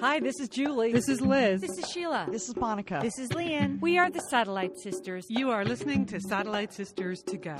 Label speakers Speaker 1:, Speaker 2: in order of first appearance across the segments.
Speaker 1: Hi, this is Julie.
Speaker 2: This is Liz.
Speaker 3: This is Sheila.
Speaker 4: This is Monica.
Speaker 3: This is Leanne. We are the Satellite Sisters.
Speaker 2: You are listening to Satellite Sisters to Go.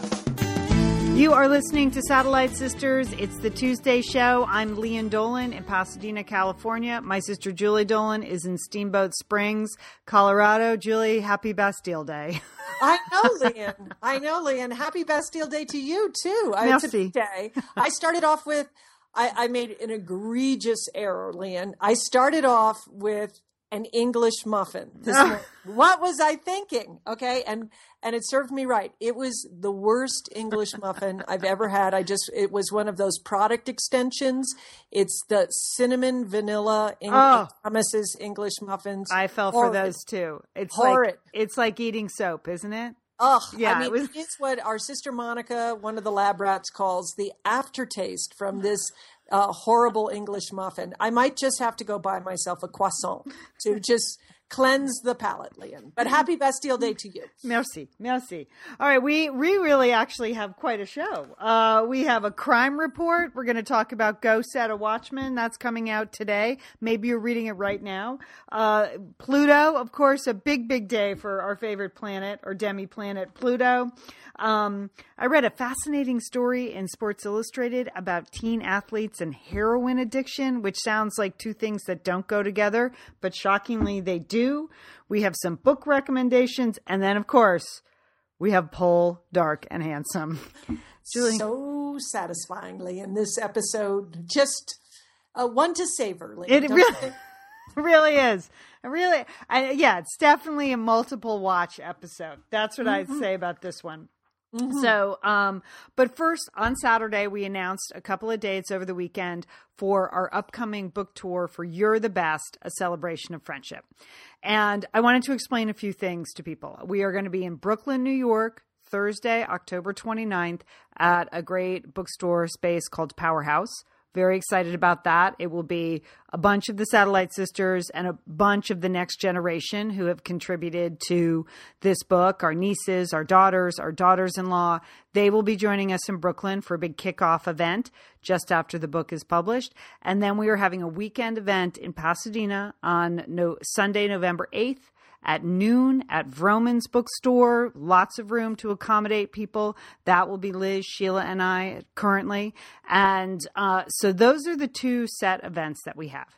Speaker 5: You are listening to Satellite Sisters. It's the Tuesday show. I'm Lian Dolan in Pasadena, California. My sister Julie Dolan is in Steamboat Springs, Colorado. Julie, happy Bastille Day.
Speaker 4: I know, Lian. I know, Lian. Happy Bastille Day to you too. I,
Speaker 5: Merci.
Speaker 4: big day. I started off with. I, I made an egregious error, Lian. I started off with an English muffin. This what was I thinking? Okay, and and it served me right. It was the worst English muffin I've ever had. I just it was one of those product extensions. It's the cinnamon vanilla English,
Speaker 5: Oh.
Speaker 4: Thomas's English muffins.
Speaker 5: I fell for those too. It's
Speaker 4: Horrid.
Speaker 5: like it's like eating soap, isn't it?
Speaker 4: Ugh,
Speaker 5: Yeah,
Speaker 4: I mean,
Speaker 5: it was-
Speaker 4: it's what our sister Monica, one of the lab rats, calls the aftertaste from this uh, horrible English muffin. I might just have to go buy myself a croissant to just cleanse the palate, Lian. But happy Bastille Day to you.
Speaker 5: Merci, merci. All right, we we really actually have quite a show. Uh, we have a crime report. We're going to talk about Go Set a Watchman. That's coming out today. Maybe you're reading it right now. Uh, Pluto, of course, a big big day for our favorite planet or demi planet Pluto. Um, I read a fascinating story in Sports Illustrated about teen athletes and heroin addiction, which sounds like two things that don't go together, but shockingly they do. We have some book recommendations, and then, of course, we have Pol, Dark, and Handsome. Julie.
Speaker 4: So satisfyingly in this episode, just uh, one to savor, Lian.
Speaker 5: It really, really is. It really, I, yeah, it's definitely a multiple watch episode. That's what I'd say about this one. So, um, but first on Saturday, we announced a couple of dates over the weekend for our upcoming book tour for You're the Best, a celebration of friendship. And I wanted to explain a few things to people. We are going to be in Brooklyn, New York, Thursday, October 29th at a great bookstore space called Powerhouse. Very excited about that. It will be a bunch of the Satellite Sisters and a bunch of the next generation who have contributed to this book our nieces, our daughters, our daughters in law. They will be joining us in Brooklyn for a big kickoff event just after the book is published. And then we are having a weekend event in Pasadena on no, Sunday, November 8th at noon at Vroman's bookstore. Lots of room to accommodate people. That will be Liz, Sheila, and I currently. And uh, so those are the two set events that we have.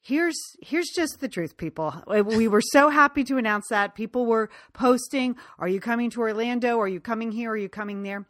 Speaker 5: Here's here's just the truth, people. We were so happy to announce that. People were posting, "Are you coming to Orlando? Are you coming here? Are you coming there?"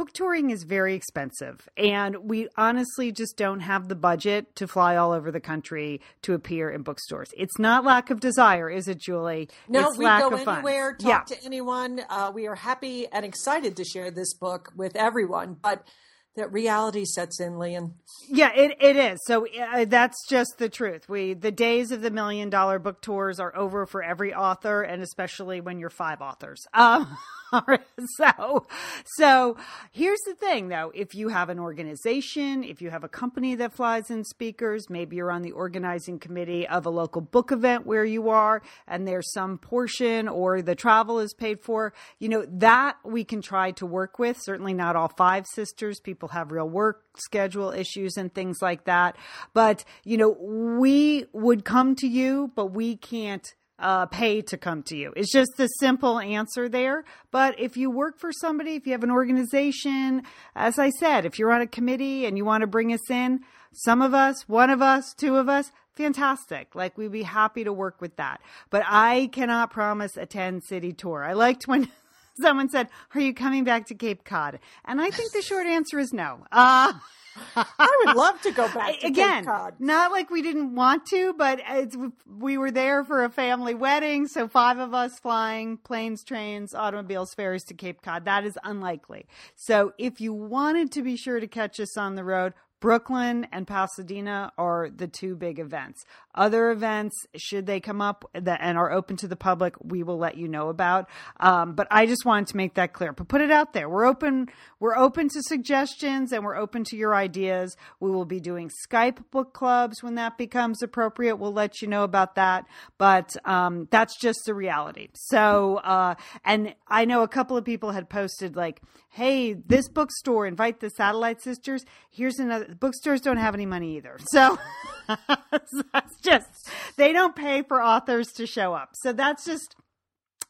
Speaker 5: Book touring is very expensive, and we honestly just don't have the budget to fly all over the country to appear in bookstores. It's not lack of desire, is it, Julie?
Speaker 4: No,
Speaker 5: it's
Speaker 4: we
Speaker 5: lack
Speaker 4: go
Speaker 5: of funds.
Speaker 4: anywhere, talk
Speaker 5: yeah.
Speaker 4: to anyone. Uh, we are happy and excited to share this book with everyone, but that reality sets in, Lian.
Speaker 5: Yeah, it, it is. So uh, that's just the truth. We the days of the million dollar book tours are over for every author, and especially when you're five authors. Um, so so here's the thing, though. If you have an organization, if you have a company that flies in speakers, maybe you're on the organizing committee of a local book event where you are, and there's some portion or the travel is paid for. You know that we can try to work with. Certainly not all five sisters. People have real work schedule issues and things like that. But, you know, we would come to you, but we can't uh, pay to come to you. It's just the simple answer there. But if you work for somebody, if you have an organization, as I said, if you're on a committee and you want to bring us in, some of us, one of us, two of us, fantastic. Like we'd be happy to work with that. But I cannot promise a 10 city tour. I liked when someone said, Are you coming back to Cape Cod? And I think the short answer is no. Uh,
Speaker 4: I would love to go back to
Speaker 5: again,
Speaker 4: Cape Cod.
Speaker 5: not like we didn't want to, but it's, we were there for a family wedding. So five of us flying planes, trains, automobiles, ferries to Cape Cod. That is unlikely. So if you wanted to be sure to catch us on the road, Brooklyn and Pasadena are the two big events. Other events, should they come up that and are open to the public, we will let you know about. Um, but I just wanted to make that clear. But put it out there. We're open. We're open to suggestions and we're open to your ideas. We will be doing Skype book clubs when that becomes appropriate. We'll let you know about that. But um, that's just the reality. So, uh, and I know a couple of people had posted like, "Hey, this bookstore invite the Satellite Sisters." Here's another. Bookstores don't have any money either, so that's just they don't pay for authors to show up. So that's just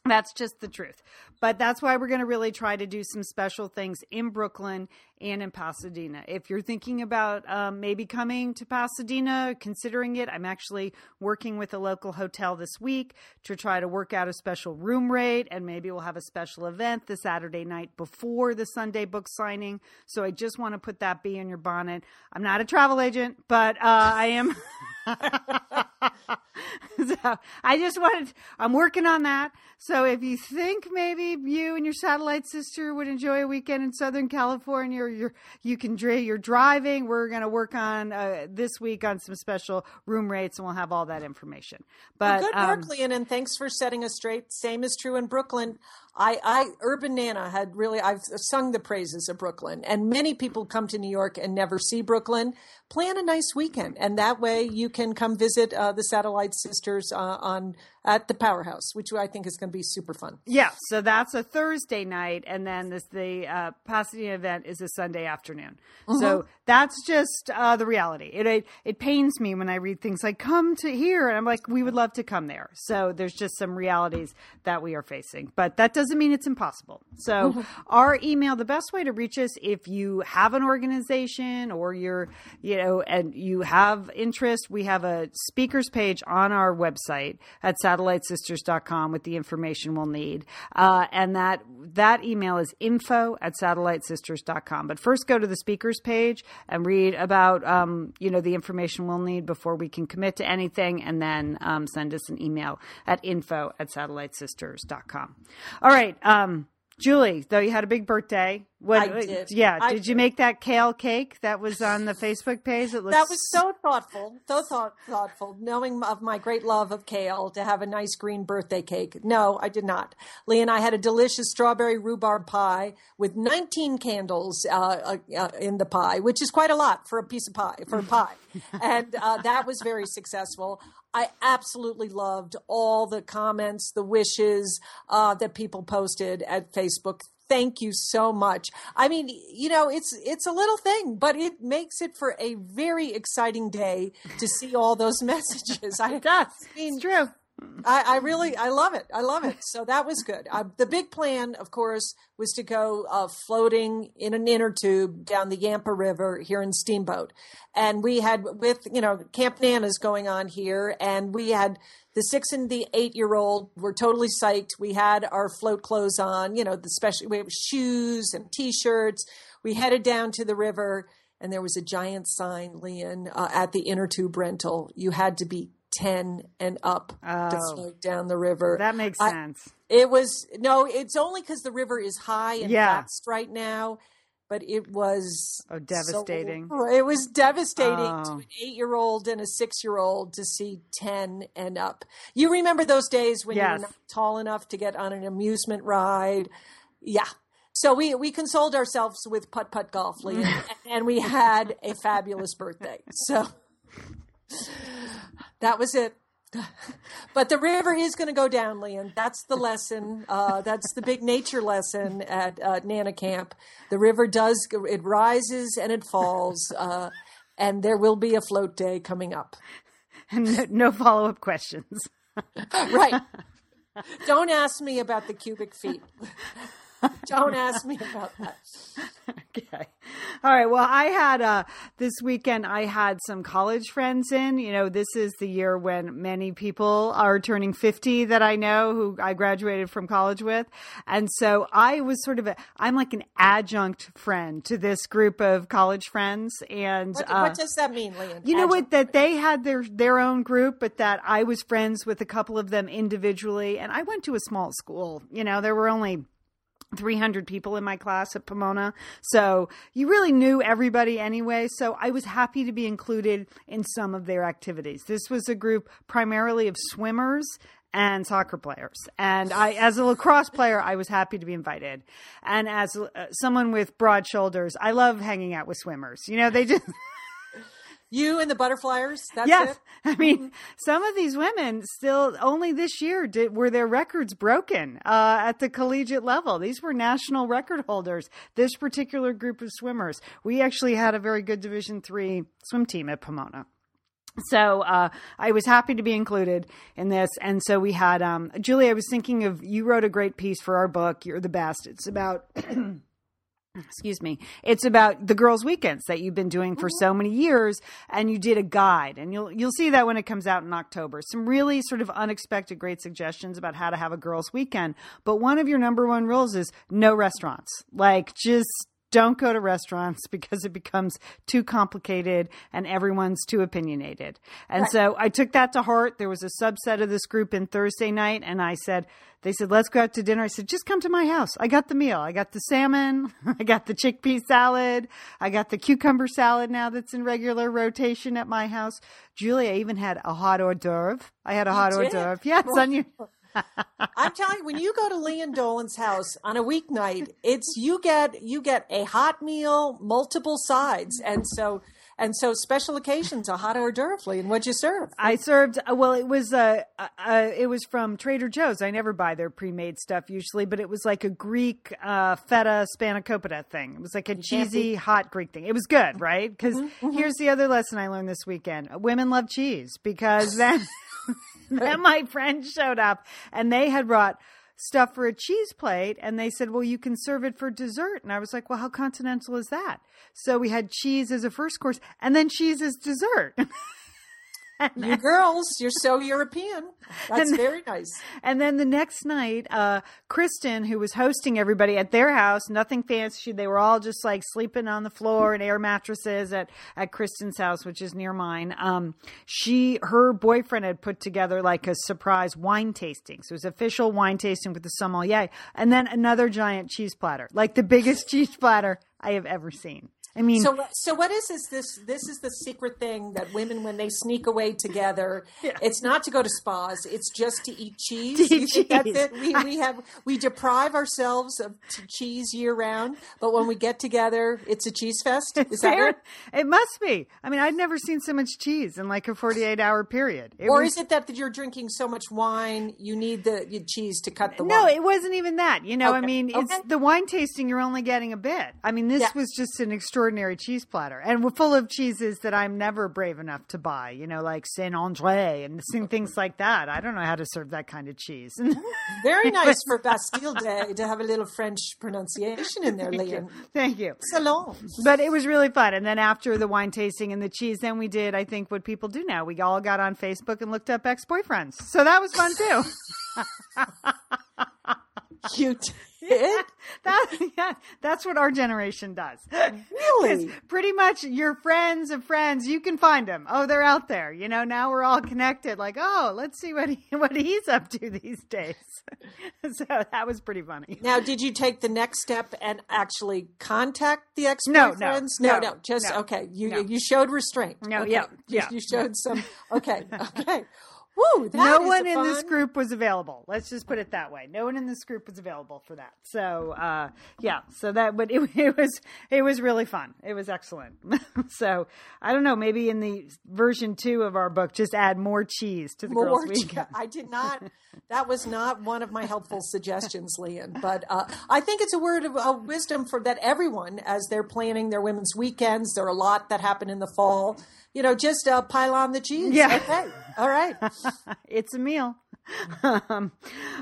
Speaker 5: that's just the truth. But that's why we're going to really try to do some special things in Brooklyn and in Pasadena. If you're thinking about um, maybe coming to Pasadena, considering it, I'm actually working with a local hotel this week to try to work out a special room rate, and maybe we'll have a special event the Saturday night before the Sunday book signing. So I just want to put that bee in your bonnet. I'm not a travel agent, but uh, I am. so I just wanted, I'm working on that. So if you think maybe you and your satellite sister would enjoy a weekend in Southern California, or you're, you can, you're driving, we're going to work on uh, this week on some special room rates and we'll have all that information. But
Speaker 4: well, good
Speaker 5: um,
Speaker 4: work, and thanks for setting us straight. Same is true in Brooklyn. I, I, Urban Nana had really, I've sung the praises of Brooklyn, and many people come to New York and never see Brooklyn. Plan a nice weekend, and that way you can come visit uh, the Satellite Sisters uh, on at the Powerhouse, which I think is going to be super fun.
Speaker 5: Yeah, so that's a Thursday night, and then this the uh, Pasadena event is a Sunday afternoon.
Speaker 4: Mm-hmm.
Speaker 5: So that's just uh, the reality. It, it it pains me when I read things like "come to here," and I'm like, we would love to come there. So there's just some realities that we are facing, but that doesn't mean it's impossible. So our email, the best way to reach us, if you have an organization or you're you know and you have interest, we have a speakers page on our website at satellitesisters.com with the information we'll need. Uh, and that that email is info at satellitesisters.com. But first go to the speakers page and read about um, you know the information we'll need before we can commit to anything and then um, send us an email at info at satellitesisters.com. All right. Um, Julie, though you had a big birthday. What,
Speaker 4: I did.
Speaker 5: Yeah.
Speaker 4: I
Speaker 5: did you
Speaker 4: did.
Speaker 5: make that kale cake that was on the Facebook page? It looks
Speaker 4: That was so thoughtful, so thought, thoughtful, knowing of my great love of kale to have a nice green birthday cake. No, I did not. Lee and I had a delicious strawberry rhubarb pie with 19 candles uh, uh, uh, in the pie, which is quite a lot for a piece of pie, for a pie. and uh, that was very successful. I absolutely loved all the comments, the wishes uh, that people posted at Facebook thank you so much. I mean, you know, it's it's a little thing, but it makes it for a very exciting day to see all those messages. I,
Speaker 5: it does.
Speaker 4: I mean,
Speaker 5: It's true.
Speaker 4: I, I really, I love it. I love it. So that was good. Uh, the big plan, of course, was to go uh, floating in an inner tube down the Yampa River here in Steamboat, and we had with you know Camp Nana's going on here, and we had the six and the eight year old were totally psyched. We had our float clothes on, you know, the special we have shoes and t-shirts. We headed down to the river, and there was a giant sign, Lian, uh, at the inner tube rental. You had to be 10 and up to
Speaker 5: Oh.
Speaker 4: float down the river.
Speaker 5: That makes
Speaker 4: I-
Speaker 5: sense.
Speaker 4: It was no, it's only because the river is high and
Speaker 5: Yeah.
Speaker 4: fast right now. But it was
Speaker 5: Oh, devastating.
Speaker 4: so- it was devastating to
Speaker 5: Oh.
Speaker 4: an eight-year-old and a six-year-old to see ten and up. You remember those days when you
Speaker 5: Yes.
Speaker 4: were not tall enough to get on an amusement ride? Yeah. So we we consoled ourselves with putt putt golf, Lee, and, and we had a fabulous birthday. So that was it. But the river is going to go down, Lian. That's the lesson. Uh, that's the big nature lesson at uh, Nana Camp. The river does, it rises and it falls, uh, and there will be a float day coming up.
Speaker 5: And no, no follow up questions.
Speaker 4: Right. Don't ask me about the cubic feet. Don't ask me about that.
Speaker 5: okay. All right. Well, I had uh this weekend I had some college friends in. You know, this is the year when many people are turning 50 that I know who I graduated from college with. And so I was sort of a I'm like an adjunct friend to this group of college friends and
Speaker 4: What,
Speaker 5: uh,
Speaker 4: what does that mean, Lian?
Speaker 5: you know what? That they had their their own group, but that I was friends with a couple of them individually. And I went to a small school. You know, there were only 300 people in my class at Pomona. So you really knew everybody anyway. So I was happy to be included in some of their activities. This was a group primarily of swimmers and soccer players. And I, as a lacrosse player, I was happy to be invited. And as uh, someone with broad shoulders, I love hanging out with swimmers. You know, they just.
Speaker 4: You and the butterflies. That's
Speaker 5: yes,
Speaker 4: it.
Speaker 5: I mean, some of these women still only this year did were their records broken uh, at the collegiate level. These were national record holders. This particular group of swimmers. We actually had a very good Division three swim team at Pomona. So uh, I was happy to be included in this, and so we had um, Julie. I was thinking of you wrote a great piece for our book. You're the best. It's about. excuse me. It's about the girls weekends that you've been doing for so many years and you did a guide. And you'll you'll see that when it comes out in October. Some really sort of unexpected great suggestions about how to have a girls weekend. But one of your number one rules is no restaurants. Like just don't go to restaurants because it becomes too complicated and everyone's too opinionated. And right. so I took that to heart. There was a subset of this group in Thursday night, and I said, they said, let's go out to dinner. I said, just come to my house. I got the meal. I got the salmon. I got the chickpea salad. I got the cucumber salad now that's in regular rotation at my house. Julia even had a hot hors d'oeuvre. I had a
Speaker 4: you
Speaker 5: hot
Speaker 4: did?
Speaker 5: hors d'oeuvre. Yes, on your.
Speaker 4: I'm telling you, when you go to Lian Dolan's house on a weeknight, it's you get you get a hot meal, multiple sides, and so and so special occasions a hot hors d'oeuvre. And what'd you serve?
Speaker 5: I served uh, well. It was uh, uh, it was from Trader Joe's. I never buy their pre-made stuff usually, but it was like a Greek uh, feta spanakopita thing. It was like a cheesy hot Greek thing. It was good, right? Because mm-hmm, mm-hmm. here's the other lesson I learned this weekend: women love cheese because then. then my friend showed up and they had brought stuff for a cheese plate and they said, well, you can serve it for dessert. And I was like, well, how continental is that? So we had cheese as a first course and then cheese as dessert.
Speaker 4: you girls, you're so European. That's
Speaker 5: and,
Speaker 4: very nice.
Speaker 5: And then the next night, uh, Kristen, who was hosting everybody at their house, nothing fancy. They were all just like sleeping on the floor and air mattresses at, at Kristen's house, which is near mine. Um, she, her boyfriend had put together like a surprise wine tasting. So it was official wine tasting with the sommelier. And then another giant cheese platter, like the biggest cheese platter I have ever seen. I mean,
Speaker 4: so so what is is this? This is the secret thing that women, when they sneak away together, yeah. it's not to go to spas. It's just to eat cheese.
Speaker 5: To eat cheese.
Speaker 4: that's it? We, we have we deprive ourselves of cheese year round, but when we get together, it's a cheese fest. Is that it?
Speaker 5: It must be. I mean, I've never seen so much cheese in like a forty-eight hour period.
Speaker 4: It or was, is it that you're drinking so much wine, you need the cheese to cut the? Wine?
Speaker 5: No,
Speaker 4: wine?
Speaker 5: it wasn't even that. You know, okay. I mean, it's the wine tasting. You're only getting a bit. I mean, this yeah. was just an extraordinary extraordinary cheese platter, and we're full of cheeses that I'm never brave enough to buy. You know, like Saint Andre and things like that. I don't know how to serve that kind of cheese.
Speaker 4: Very nice for Bastille Day to have a little French pronunciation in there,
Speaker 5: Thank
Speaker 4: Lian.
Speaker 5: You. Thank you.
Speaker 4: Salon.
Speaker 5: But it was really fun. And then after the wine tasting and the cheese, then we did, I think, what people do now. We all got on Facebook and looked up ex boyfriends. So that was fun too.
Speaker 4: you
Speaker 5: yeah, that, yeah, that's what our generation does.
Speaker 4: Really?
Speaker 5: pretty much your friends of friends, you can find them. Oh, they're out there. You know, now we're all connected. Like, oh, let's see what he, what he's up to these days. so that was pretty funny.
Speaker 4: Now, did you take the next step and actually contact the ex
Speaker 5: no,
Speaker 4: no,
Speaker 5: no,
Speaker 4: no, just okay. You you showed restraint.
Speaker 5: No,
Speaker 4: okay.
Speaker 5: yeah, yeah.
Speaker 4: You showed some. Okay, okay. Woo,
Speaker 5: no one in this group was available. Let's just put it that way. No one in this group was available for that. So uh, yeah, so that but it, it was it was really fun. It was excellent. so I don't know. Maybe in the version two of our book, just add more cheese to the
Speaker 4: more
Speaker 5: girls' week.
Speaker 4: I did not. that was not one of my helpful suggestions, Lian. But uh, I think it's a word of uh, wisdom for that everyone as they're planning their women's weekends. There are a lot that happen in the fall you know, just uh, pile on the cheese.
Speaker 5: Yeah.
Speaker 4: Okay. All right.
Speaker 5: it's a meal. Um,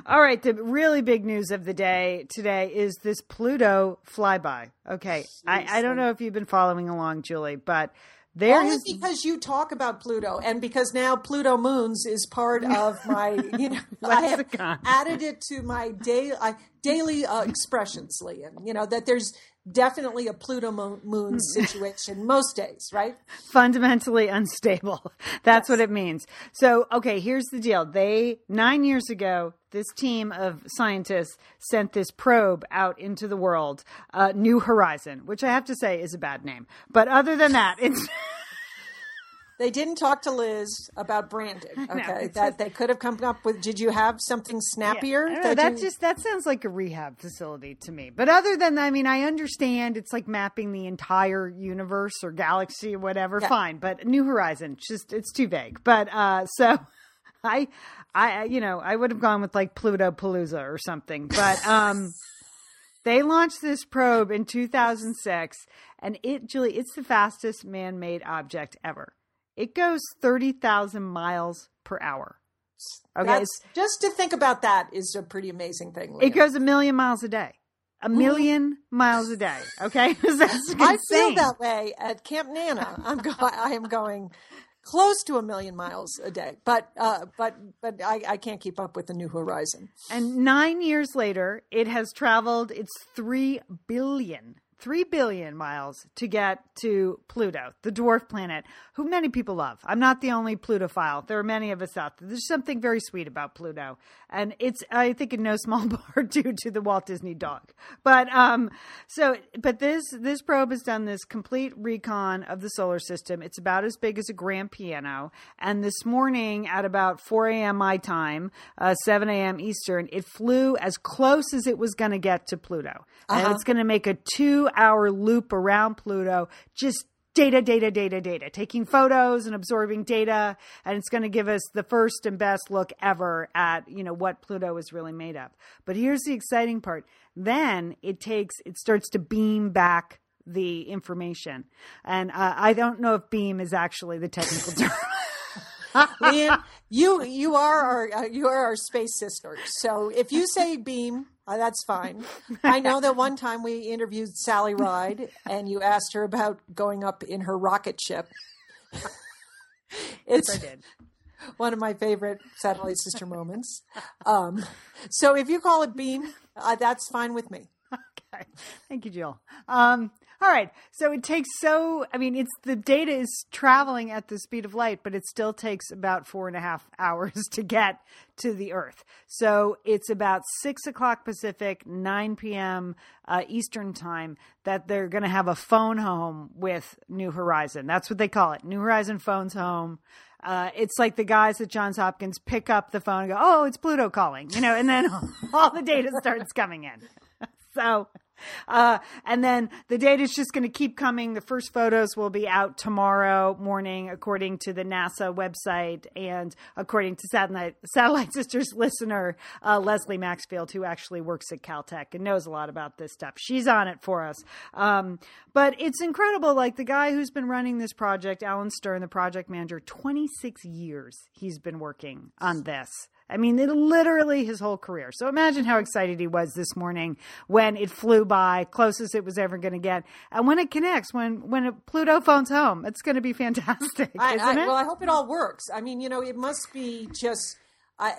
Speaker 5: all right. The really big news of the day today is this Pluto flyby. Okay. I, I don't know if you've been following along, Julie, but there
Speaker 4: Only
Speaker 5: has...
Speaker 4: because you talk about Pluto, and because now Pluto moons is part of my, you know, I have added it to my daily daily uh, expressions, Lian. You know that there's definitely a Pluto moon hmm. situation most days, right?
Speaker 5: Fundamentally unstable. That's yes. what it means. So, okay, here's the deal. They, nine years ago, this team of scientists sent this probe out into the world, uh, New Horizon, which I have to say is a bad name. But other than that, it's.
Speaker 4: They didn't talk to Liz about branding. Okay, no, that just, they could have come up with. Did you have something snappier?
Speaker 5: Yeah, that, that you... just that sounds like a rehab facility to me. But other than I mean, I understand it's like mapping the entire universe or galaxy or whatever. Yeah. Fine, but New Horizon, just it's too vague. But uh, so I, I, you know, I would have gone with like Pluto Palooza or something. But um. They launched this probe in 2006, and it, Julie, it's the fastest man made object ever. It goes 30,000 miles per hour. Okay.
Speaker 4: That's, just to think about that is a pretty amazing thing.
Speaker 5: It goes a million miles a day. A 1000000 mm-hmm. miles a day. Okay. That's
Speaker 4: I feel that way at Camp Nana. I'm go- I am going close to a million miles a day, but uh, but but I, I can't keep up with the New Horizon.
Speaker 5: And nine years later, it has traveled its three billion 3 billion miles to get to Pluto, the dwarf planet, who many people love. I'm not the only Plutophile. There are many of us out there. There's something very sweet about Pluto. And it's, I think, in no small part due to the Walt Disney dog. But, um, so, but this, this probe has done this complete recon of the solar system. It's about as big as a grand piano. And this morning at about 4 a.m. my time, uh, 7 a.m. Eastern, it flew as close as it was going to get to Pluto. Uh-huh. And it's going to make a two hour loop around Pluto, just data, data, data, data, taking photos and absorbing data. And it's going to give us the first and best look ever at, you know, what Pluto is really made of. But here's the exciting part. Then it takes, it starts to beam back the information. And uh, I don't know if beam is actually the technical term.
Speaker 4: Lian, you you are our uh, you are our space sister. So if you say beam, uh, that's fine. I know that one time we interviewed Sally Ride, and you asked her about going up in her rocket ship.
Speaker 5: It's yes,
Speaker 4: one of my favorite satellite sister moments. Um, so if you call it beam, uh, that's fine with me.
Speaker 5: Thank you, Jill. Um, all right. So it takes so, I mean, it's the data is traveling at the speed of light, but it still takes about four and a half hours to get to the Earth. So it's about six o'clock Pacific, 9 p.m. Uh, Eastern time that they're going to have a phone home with New Horizon. That's what they call it. New Horizon phones home. Uh, it's like the guys at Johns Hopkins pick up the phone and go, "Oh, it's Pluto calling," you know, and then all the data starts coming in. So uh, and then the data is just going to keep coming. The first photos will be out tomorrow morning, according to the NASA website and according to Satellite, Satellite Sisters listener uh, Leslie Maxfield, who actually works at Caltech and knows a lot about this stuff. She's on it for us. Um, but it's incredible. Like the guy who's been running this project, Alan Stern, the project manager, 26 years he's been working on this. I mean, it literally his whole career. So imagine how excited he was this morning when it flew by, closest it was ever going to get, and when it connects, when when it, Pluto phones home, it's going to be fantastic, I, isn't
Speaker 4: I,
Speaker 5: it?
Speaker 4: Well, I hope it all works. I mean, you know, it must be just.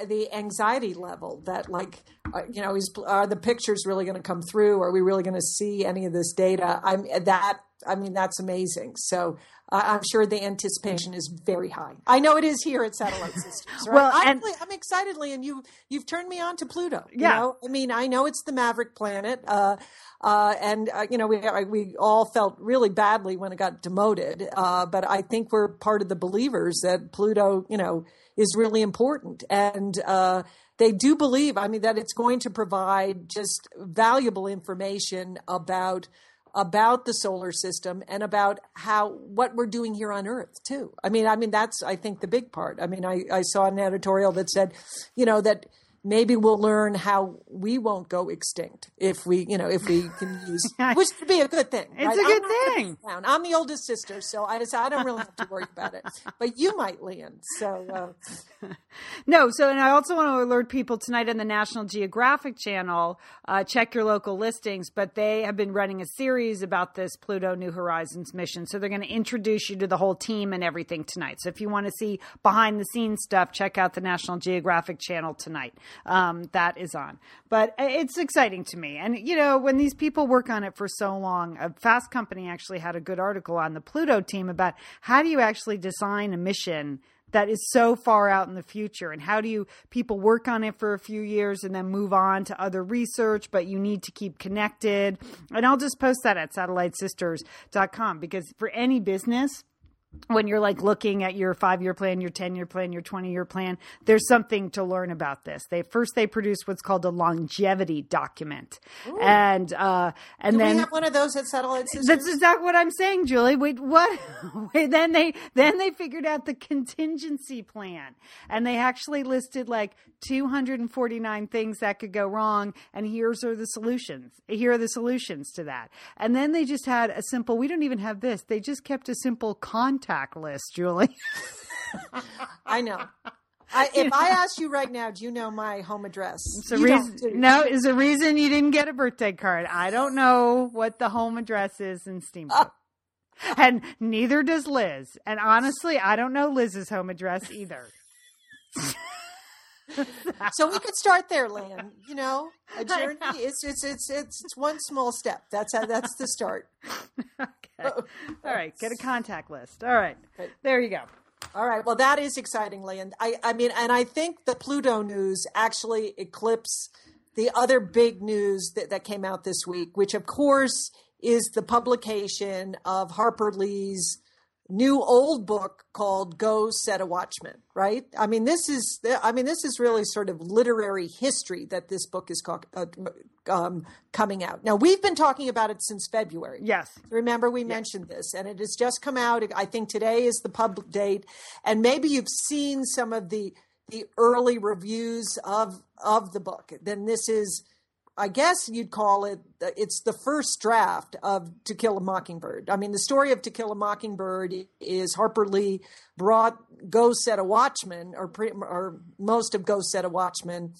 Speaker 4: the anxiety level that like uh, you know is are the pictures really going to come through are we really going to see any of this data i'm that i mean that's amazing so uh, I'm sure the anticipation is very high. I know it is here at Satellite Sisters. Right? well, I'm, I'm excited, and you you've turned me on to Pluto.
Speaker 5: yeah,
Speaker 4: know? I mean, I know it's the Maverick planet, uh, uh, and uh, you know we we all felt really badly when it got demoted, uh, but I think we're part of the believers that Pluto, you know, is really important, and uh, they do believe. I mean, that it's going to provide just valuable information about about the solar system and about how what we're doing here on earth too. I mean i mean that's i think the big part. I mean i, I saw an editorial that said you know that maybe we'll learn how we won't go extinct if we, you know, if we can use, which would be a good thing.
Speaker 5: It's
Speaker 4: right?
Speaker 5: a good thing.
Speaker 4: I'm the oldest sister, so I just, I don't really have to worry about it. But you might, Lian. So
Speaker 5: uh... no. So, and I also want to alert people tonight on the National Geographic Channel. Uh, check your local listings, but they have been running a series about this Pluto New Horizons mission. So they're going to introduce you to the whole team and everything tonight. So if you want to see behind the scenes stuff, check out the National Geographic Channel tonight um, that is on. But it's exciting to me. And, you know, when these people work on it for so long, a Fast Company actually had a good article on the Pluto team about how do you actually design a mission that is so far out in the future and how do you people work on it for a few years and then move on to other research but you need to keep connected and i'll just post that at satellitesisters.com because for any business when you're like looking at your five year plan, your 10 year plan, your 20 year plan, there's something to learn about this. They first, they produce what's called a longevity document. Ooh. And, uh, and
Speaker 4: Do
Speaker 5: then
Speaker 4: we have one of those at Satellite Sisters?
Speaker 5: That's exactly what I'm saying, Julie. Wait, what? Wait, then they, then they figured out the contingency plan and they actually listed like 249 things that could go wrong. And here's are the solutions. Here are the solutions to that. And then they just had a simple, we don't even have this. They just kept a simple con contact list, Julie.
Speaker 4: I know. I, if I ask you right now, do you know my home address?
Speaker 5: It's a
Speaker 4: You
Speaker 5: reason,
Speaker 4: do
Speaker 5: no, is a reason you didn't get a birthday card. I don't know what the home address is in Steamboat. Oh. and neither does Liz. And honestly, I don't know Liz's home address either.
Speaker 4: So we could start there, Lan. You know, a journey. It's it's it's it's it's one small step. That's how, that's the start.
Speaker 5: Okay. Oh, All right, get a contact list. All right.
Speaker 4: Okay.
Speaker 5: There you go.
Speaker 4: All right. Well, that is exciting, Lan. I I mean, and I think the Pluto news actually eclipsed the other big news that, that came out this week, which of course is the publication of Harper Lee's new old book called Go Set a Watchman, right? I mean, this is I mean, this is really sort of literary history that this book is co- uh, um, coming out. Now, we've been talking about it since February.
Speaker 5: Yes.
Speaker 4: Remember, we mentioned this, and it has just come out. I think today is the public date, and maybe you've seen some of the the early reviews of of the book. Then this is, I guess you'd call it. It's the first draft of To Kill a Mockingbird. I mean, the story of To Kill a Mockingbird is Harper Lee brought Go Set a Watchman, or pre, or most of Go Set a Watchman,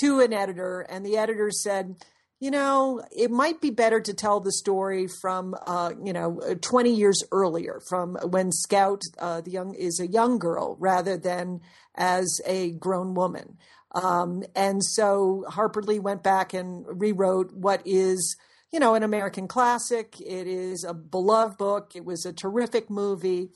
Speaker 4: to an editor, and the editor said you know, it might be better to tell the story from, uh, you know, 20 years earlier, from when Scout, uh, the young, is a young girl rather than as a grown woman. Um, and so Harper Lee went back and rewrote what is, you know, an American classic. It is a beloved book. It was a terrific movie.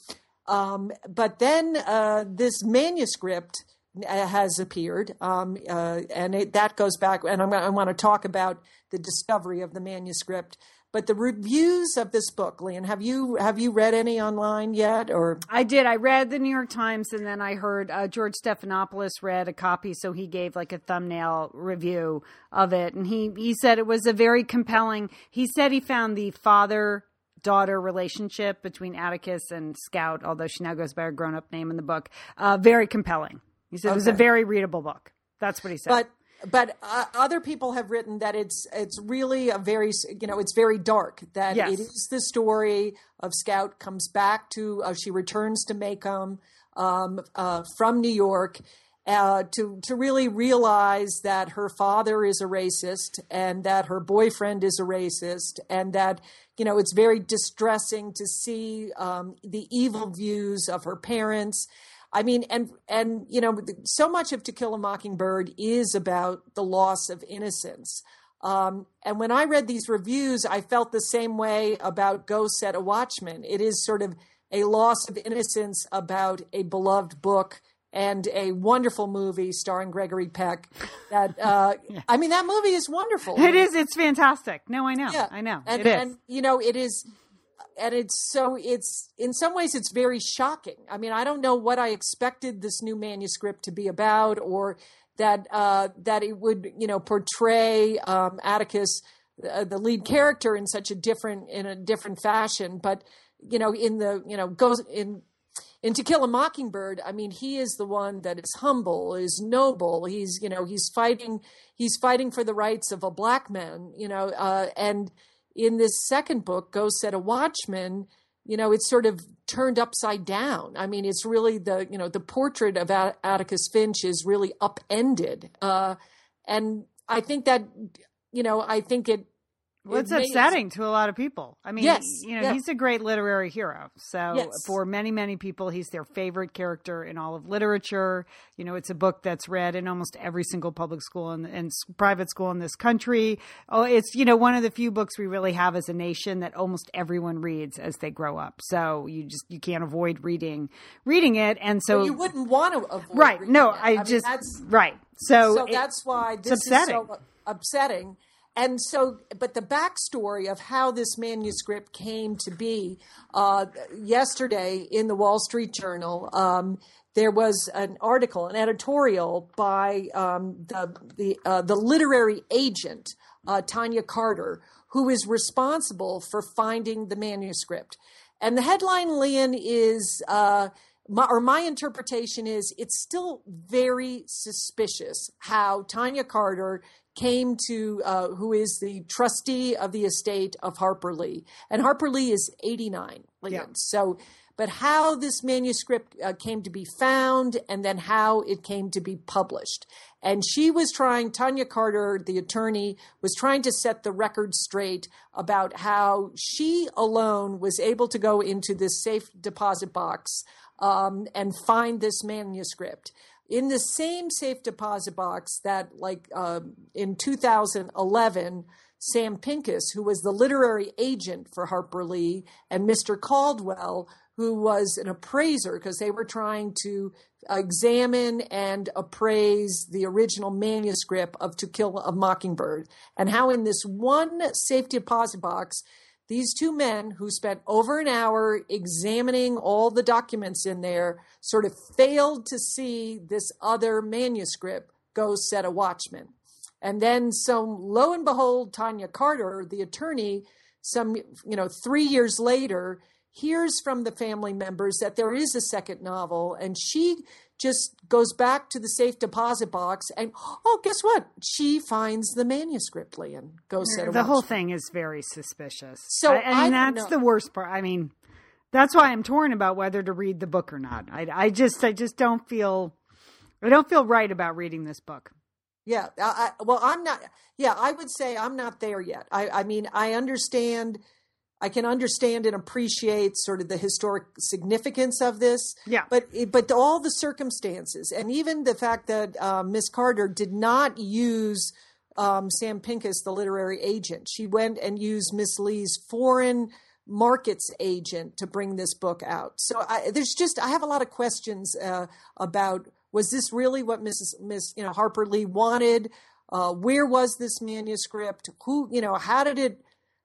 Speaker 4: Um, but then uh, this manuscript uh, has appeared, um, uh, and it, that goes back. And I'm, I want to talk about the discovery of the manuscript. But the reviews of this book, Lian, have you have you read any online yet? Or
Speaker 5: I did. I read the New York Times, and then I heard uh, George Stephanopoulos read a copy, so he gave like a thumbnail review of it, and he he said it was a very compelling. He said he found the father daughter relationship between Atticus and Scout, although she now goes by her grown up name in the book, uh, very compelling. He said it was a very readable book. That's what he said.
Speaker 4: but but uh, other people have written that it's it's really a very you know it's very dark that
Speaker 5: Yes.
Speaker 4: it is the story of Scout comes back to uh, she returns to Maycomb um, uh, from New York uh, to to really realize that her father is a racist and that her boyfriend is a racist and that you know it's very distressing to see um, the evil views of her parents I mean, and and you know, so much of To Kill a Mockingbird is about the loss of innocence. Um, and when I read these reviews, I felt the same way about Go Set a Watchman. It is sort of a loss of innocence about a beloved book and a wonderful movie starring Gregory Peck. That uh, I mean, that movie is wonderful.
Speaker 5: it is. It's fantastic. No, I know.
Speaker 4: Yeah,
Speaker 5: I know.
Speaker 4: And,
Speaker 5: it is.
Speaker 4: and you know, it is, and it's so it's in some ways it's very shocking. I mean, I don't know what I expected this new manuscript to be about, or that uh, that it would you know portray um, Atticus, uh, the lead character, in such a different in a different fashion. But you know, in the you know goes in in To Kill a Mockingbird, I mean, he is the one that is humble, is noble. He's, you know, he's fighting, he's fighting for the rights of a black man, you know, uh, and in this second book, Go Set a Watchman, you know, it's sort of turned upside down. I mean, it's really the, you know, the portrait of Atticus Finch is really upended. Uh, and I think that, you know, I think it,
Speaker 5: Well, it's
Speaker 4: it makes-
Speaker 5: upsetting to a lot of people. I mean,
Speaker 4: Yes,
Speaker 5: you know,
Speaker 4: yeah.
Speaker 5: he's a great literary hero. So
Speaker 4: Yes.
Speaker 5: for many, many people, he's their favorite character in all of literature. You know, it's a book that's read in almost every single public school and, and private school in this country. Oh, it's you know one of the few books we really have as a nation that almost everyone reads as they grow up. So you just you can't avoid reading reading it. And so
Speaker 4: you wouldn't want to avoid.
Speaker 5: right, no. I,
Speaker 4: mean,
Speaker 5: just
Speaker 4: that's,
Speaker 5: right. So,
Speaker 4: so
Speaker 5: it-
Speaker 4: that's why this is so upsetting. And so, but the backstory of how this manuscript came to be, uh, yesterday in the Wall Street Journal, um, there was an article, an editorial by um, the the uh, the literary agent uh, Tonja Carter, who is responsible for finding the manuscript. And the headline, Lian, is uh, my, or my interpretation is it's still very suspicious how Tonja Carter came to, uh, who is the trustee of the estate of Harper Lee, and Harper Lee is eighty nine.
Speaker 5: Yeah.
Speaker 4: So, but how this manuscript uh, came to be found and then how it came to be published. And she was trying, Tonja Carter, the attorney, was trying to set the record straight about how she alone was able to go into this safe deposit box um, and find this manuscript. In the same safe deposit box that, like uh, in 2011, Sam Pinkus, who was the literary agent for Harper Lee, and Mr. Caldwell, who was an appraiser because they were trying to examine and appraise the original manuscript of To Kill a Mockingbird, and how in this one safe deposit box, these two men who spent over an hour examining all the documents in there sort of failed to see this other manuscript go set a watchman. And then, so lo and behold, Tonja Carter, the attorney, some you know three years later, hears from the family members that there is a second novel, and she just goes back to the safe deposit box and oh guess what she finds the manuscript Lian goes
Speaker 5: the whole thing is very suspicious
Speaker 4: So,
Speaker 5: I, and
Speaker 4: I
Speaker 5: that's the worst part i mean that's why i'm torn about whether to read the book or not i, I just i just don't feel i don't feel right about reading this book
Speaker 4: Yeah, I, I, well, I'm not. Yeah, I would say I'm not there yet. I, I mean, I understand. I can understand and appreciate sort of the historic significance of this.
Speaker 5: Yeah.
Speaker 4: but but all the circumstances, and even the fact that uh, Miss Carter did not use um, Sam Pinkus, the literary agent. She went and used Miss Lee's foreign markets agent to bring this book out. So I, there's just I have a lot of questions uh, about was this really what Mrs. Miss you know Harper Lee wanted? Uh, where was this manuscript? Who you know how did it?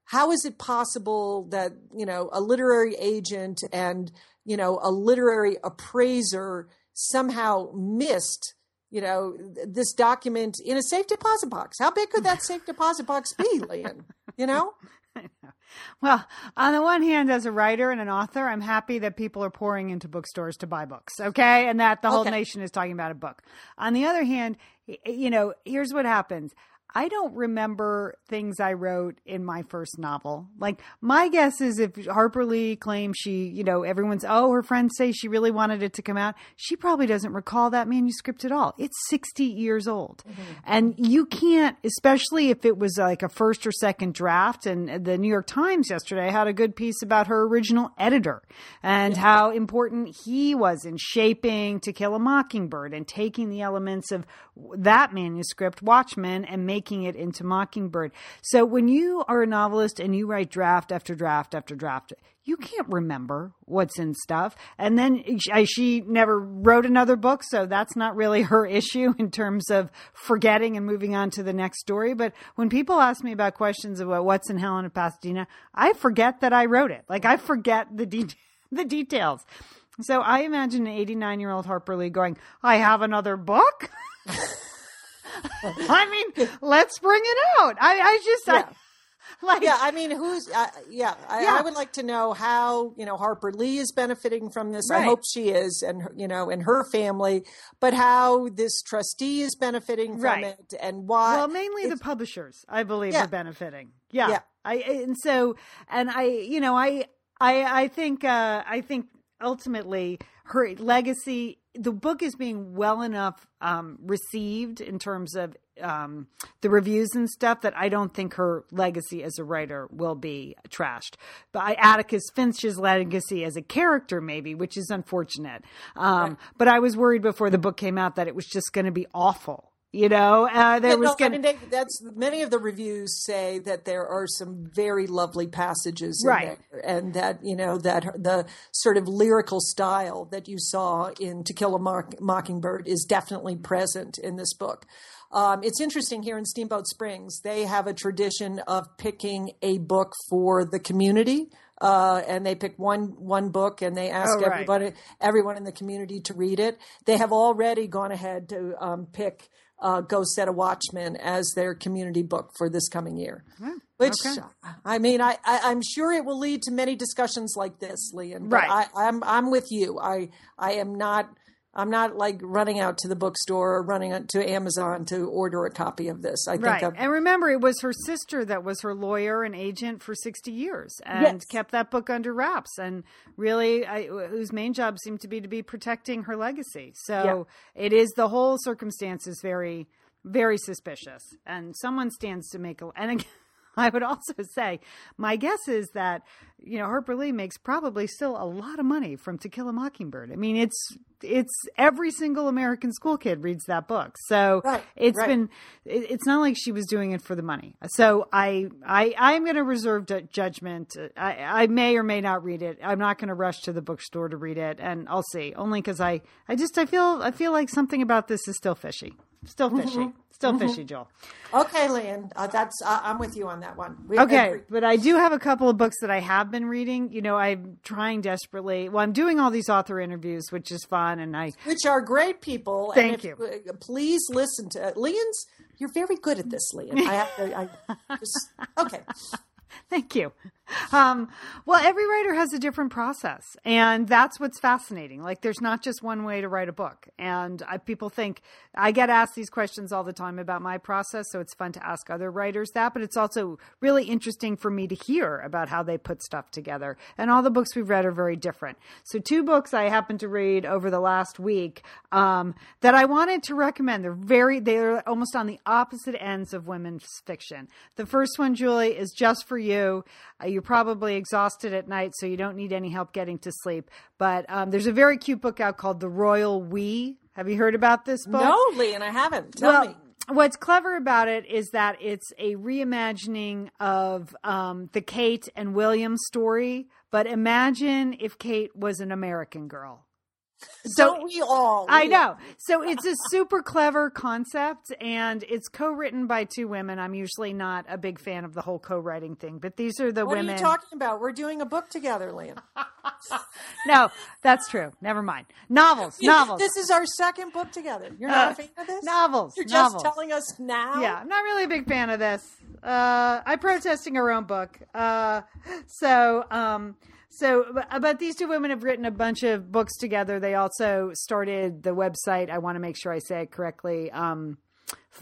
Speaker 4: How is it possible that you know a literary agent and you know a literary appraiser somehow missed? You know this document in a safe deposit box. How big could that safe deposit box be, Lian? You know,
Speaker 5: Well, on the one hand, as a writer and an author, I'm happy that people are pouring into bookstores to buy books, okay? And that the whole
Speaker 4: Okay.
Speaker 5: nation is talking about a book. On the other hand, you know, here's what happens. I don't remember things I wrote in my first novel. Like, my guess is if Harper Lee claims she, you know, everyone's, oh, her friends say she really wanted it to come out, she probably doesn't recall that manuscript at all. It's 60 years old. Mm-hmm. And you can't, especially if it was like a first or second draft. And the New York Times yesterday had a good piece about her original editor and how important he was in shaping To Kill a Mockingbird and taking the elements of that manuscript, Watchman, and making it into Mockingbird. So when you are a novelist and you write draft after draft after draft, you can't remember what's in stuff. And then she, she never wrote another book, so that's not really her issue in terms of forgetting and moving on to the next story. But when people ask me about questions about what's in Helen of Pasadena, I forget that I wrote it. Like I forget the de- the details. So I imagine an 89 year old Harper Lee going, I have another book. I mean, let's bring it out. I, I just,
Speaker 4: Yeah.
Speaker 5: I, like,
Speaker 4: yeah, I mean, who's? Uh, yeah, I,
Speaker 5: Yeah.
Speaker 4: I would like to know how you know Harper Lee is benefiting from this. I hope she is, and you know, and her family. But how this trustee is benefiting from
Speaker 5: Right.
Speaker 4: it, and why?
Speaker 5: well, mainly the publishers, I believe,
Speaker 4: Yeah.
Speaker 5: are benefiting. Yeah.
Speaker 4: Yeah.
Speaker 5: I and so and I, you know, I I I think uh I think ultimately her legacy the book is being well enough um received in terms of um the reviews and stuff that I don't think her legacy as a writer will be trashed. But Atticus Finch's legacy as a character maybe, which is unfortunate. Um but I was worried before the book came out that it was just going to be awful. You know, uh, there
Speaker 4: Yeah,
Speaker 5: was
Speaker 4: no,
Speaker 5: going
Speaker 4: I mean, they, that's many of the reviews say that there are some very lovely passages in
Speaker 5: Right.
Speaker 4: there, and that you know that the sort of lyrical style that you saw in To Kill a Mock- Mockingbird is definitely present in this book. Um, it's interesting here in Steamboat Springs; they have a tradition of picking a book for the community. Uh, and they pick one one book, and they ask
Speaker 5: Oh, right.
Speaker 4: everybody, everyone in the community to read it. They have already gone ahead to um, pick uh, Go Set a Watchman as their community book for this coming year. Which,
Speaker 5: okay.
Speaker 4: I mean, I, I, I'm sure it will lead to many discussions like this. But
Speaker 5: Right.
Speaker 4: I, I'm, I'm with you. I, I am not. I'm not like running out to the bookstore or running out to Amazon to order a copy of this. I think
Speaker 5: Right. And remember, it was her sister that was her lawyer and agent for 60 years and
Speaker 4: Yes.
Speaker 5: kept that book under wraps and really, I, whose main job seemed to be to be protecting her legacy. So it is the whole circumstance is very, very suspicious. And someone stands to make a. And again, I would also say, my guess is that, you know, Harper Lee makes probably still a lot of money from To Kill a Mockingbird. I mean, it's it's every single American school kid reads that book. So
Speaker 4: Right,
Speaker 5: it's
Speaker 4: right.
Speaker 5: been it's not like she was doing it for the money. So I I I'm going to reserve judgment. I I may or may not read it. I'm not going to rush to the bookstore to read it, and I'll see. Only because I I just I feel I feel like something about this is still fishy. Still fishy. Mm-hmm. Still fishy, Joel.
Speaker 4: okay, Lynn, uh, that's uh, I'm with you on that one. We
Speaker 5: Okay,
Speaker 4: agree.
Speaker 5: but I do have a couple of books that I have been reading. You know, I'm trying desperately. Well, I'm doing all these author interviews, which is fun, and I
Speaker 4: which are great people.
Speaker 5: Thank
Speaker 4: and if, uh, Please listen to Lian's. You're very good at this, Lian. I have to. I just okay.
Speaker 5: Thank you. Um, well, every writer has a different process, and that's what's fascinating. Like, there's not just one way to write a book. And I, people think I get asked these questions all the time about my process, so it's fun to ask other writers that. But it's also really interesting for me to hear about how they put stuff together. And all the books we've read are very different. So, two books I happened to read over the last week um, that I wanted to recommend. They're very, they're almost on the opposite ends of women's fiction. The first one, Julie, is just for you. Uh, you're probably exhausted at night, so you don't need any help getting to sleep. But um, there's a very cute book out called The Royal We. Have you heard about this book?
Speaker 4: No, Lee, and I haven't. Tell
Speaker 5: well,
Speaker 4: me.
Speaker 5: what's clever about it is that it's a reimagining of um, the Kate and William story. But imagine if Kate was an American girl.
Speaker 4: Don't we all?
Speaker 5: I know. So it's a super clever concept and it's co-written by two women. I'm usually not a big fan of the whole co-writing thing, but these are the
Speaker 4: What
Speaker 5: women.
Speaker 4: are you talking about? We're doing a book together, Lian.
Speaker 5: no, that's true. Never mind. Novels, novels.
Speaker 4: This is our second book together. You're not a fan of this?
Speaker 5: novels,
Speaker 4: You're just
Speaker 5: novels.
Speaker 4: telling us now?
Speaker 5: Yeah, I'm not really a big fan of this. Uh, I'm protesting our own book. Uh, so, um, so, but, but these two women have written a bunch of books together. They also started the website. I want to make sure I say it correctly. Um,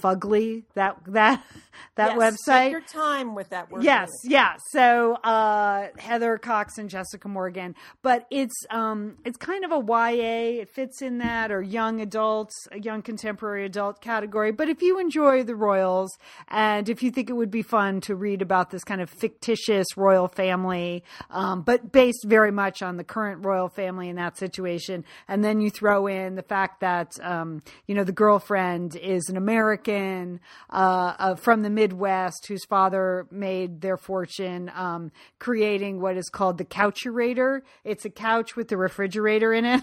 Speaker 5: Fugly, that that that
Speaker 4: Yes,
Speaker 5: website.
Speaker 4: Your time with that word.
Speaker 5: Yes,
Speaker 4: Lian.
Speaker 5: yeah. So uh, Heather Cocks and Jessica Morgan, but it's um, it's kind of a YA. It fits in that or young adults, a young contemporary adult category. But if you enjoy the royals and if you think it would be fun to read about this kind of fictitious royal family, um, but based very much on the current royal family in that situation, and then you throw in the fact that um, you know the girlfriend is an American uh, uh, from the Midwest whose father made their fortune um, creating what is called the couchurator. It's a couch with the refrigerator in it.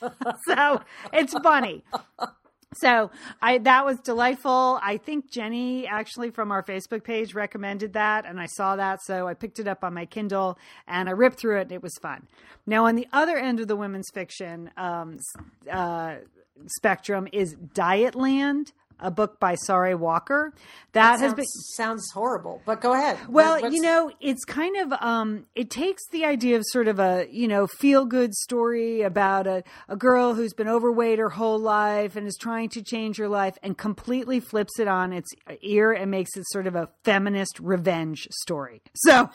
Speaker 5: so it's funny. So I that was delightful. I think Jenny actually from our Facebook page recommended that and I saw that so I picked it up on my Kindle and I ripped through it and it was fun. Now on the other end of the women's fiction um, uh, spectrum is Dietland, a book by Sarai Walker. That, has
Speaker 4: sounds,
Speaker 5: been
Speaker 4: sounds horrible, but go ahead.
Speaker 5: well,
Speaker 4: What's-
Speaker 5: you know, it's kind of um it takes the idea of sort of a, you know, feel good story about a, a girl who's been overweight her whole life and is trying to change her life and completely flips it on its ear and makes it sort of a feminist revenge story. So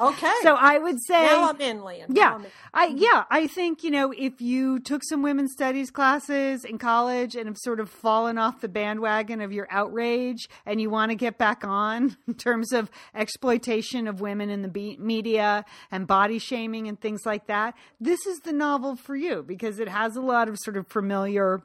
Speaker 4: okay.
Speaker 5: so I would say
Speaker 4: now I'm in. Now
Speaker 5: yeah,
Speaker 4: in.
Speaker 5: I yeah, I think you know if you took some women's studies classes in college and have sort of fallen off the bandwagon of your outrage and you want to get back on in terms of exploitation of women in the be- media and body shaming and things like that, this is the novel for you because it has a lot of sort of familiar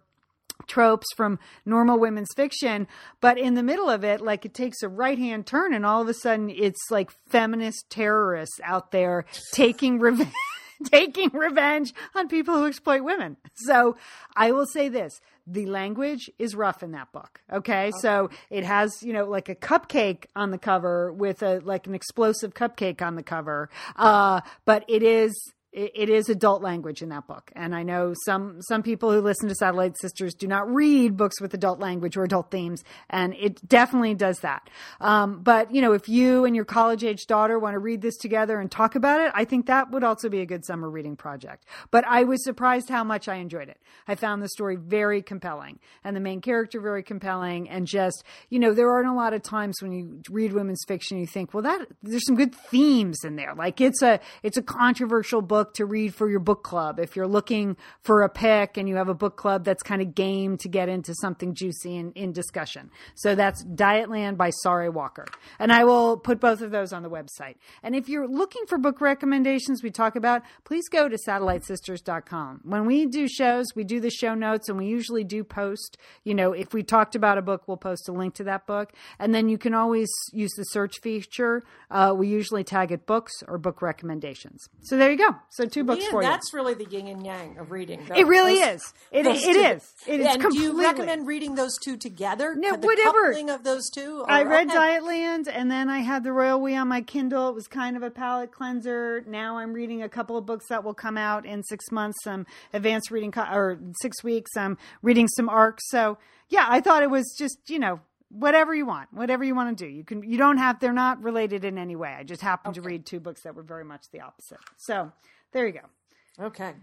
Speaker 5: tropes from normal women's fiction but in the middle of it like it takes a right hand turn and all of a sudden it's like feminist terrorists out there taking revenge taking revenge on people who exploit women. So i will say this the language is rough in that book okay, so it has you know like a cupcake on the cover with a like an explosive cupcake on the cover. Uh but it is it, is adult language in that book, and I know some some people who listen to Satellite Sisters do not read books with adult language or adult themes, and it definitely does that. Um, but you know, if you and your college age daughter want to read this together and talk about it, I think that would also be a good summer reading project. But I was surprised how much I enjoyed it. I found the story very compelling, and the main character very compelling, and just you know, there aren't a lot of times when you read women's fiction you think, well, that there's some good themes in there. Like it's a it's a controversial book to read for your book club. If you're looking for a pick and you have a book club that's kind of game to get into something juicy in, in discussion. So that's Dietland by Sarai Walker. And I will put both of those on the website. And if you're looking for book recommendations we talk about, please go to satellitesisters.com. When we do shows, we do the show notes and we usually do post, you know, if we talked about a book, we'll post a link to that book. And then you can always use the search feature. Uh, we usually tag it books or book recommendations. So there you go. So two books
Speaker 4: Yeah,
Speaker 5: for you.
Speaker 4: that's really the yin and yang of reading.
Speaker 5: It really
Speaker 4: Those-
Speaker 5: is. It, it is. It is
Speaker 4: and do you recommend reading those two together?
Speaker 5: No,
Speaker 4: the
Speaker 5: whatever.
Speaker 4: coupling of those two. Or-
Speaker 5: I read
Speaker 4: okay.
Speaker 5: Dietland and then I had the Royal We on my Kindle. It was kind of a palate cleanser. Now I'm reading a couple of books that will come out in six months, some advanced reading, or six weeks. I'm reading some arcs. So yeah, I thought it was just, you know, whatever you want, whatever you want to do. You can, you don't have, they're not related in any way. I just happened to read two books that were very much the opposite. So there you go.
Speaker 4: Okay.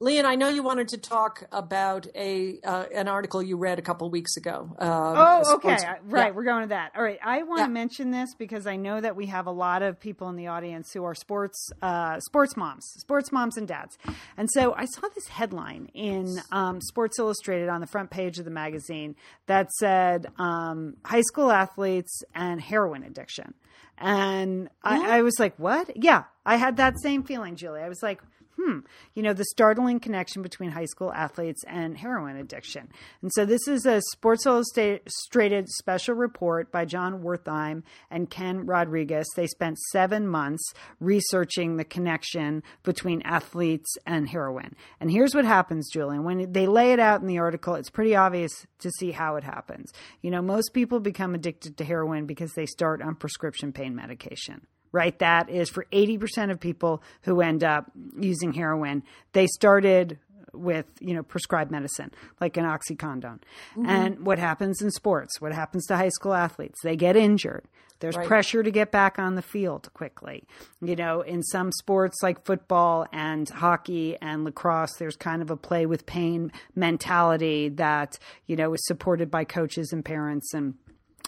Speaker 4: Lian, I know you wanted to talk about a uh, an article you read a couple weeks ago. Um,
Speaker 5: Oh, okay. Right.
Speaker 4: Yeah.
Speaker 5: We're going to that. All right. I want
Speaker 4: Yeah.
Speaker 5: to mention this because I know that we have a lot of people in the audience who are sports, uh, sports moms, sports moms and dads. And so I saw this headline in um, Sports Illustrated on the front page of the magazine that said um, high school athletes and heroin addiction. And I, I was like, what? Yeah. I had that same feeling, Julie. I was like, hmm, you know, the startling connection between high school athletes and heroin addiction. And so this is a Sports Illustrated special report by Jon Wertheim and Ken Rodriguez. They spent seven months researching the connection between athletes and heroin. And here's what happens, Julian. When they lay it out in the article, it's pretty obvious to see how it happens. You know, most people become addicted to heroin because they start on prescription pain medication right? That is for 80% of people who end up using heroin, they started with, you know, prescribed medicine like an oxycodone. Mm-hmm. And what happens in sports? What happens to high school athletes? They get injured. There's
Speaker 4: Right.
Speaker 5: pressure to get back on the field quickly. You know, in some sports like football and hockey and lacrosse, there's kind of a play with pain mentality that, you know, is supported by coaches and parents and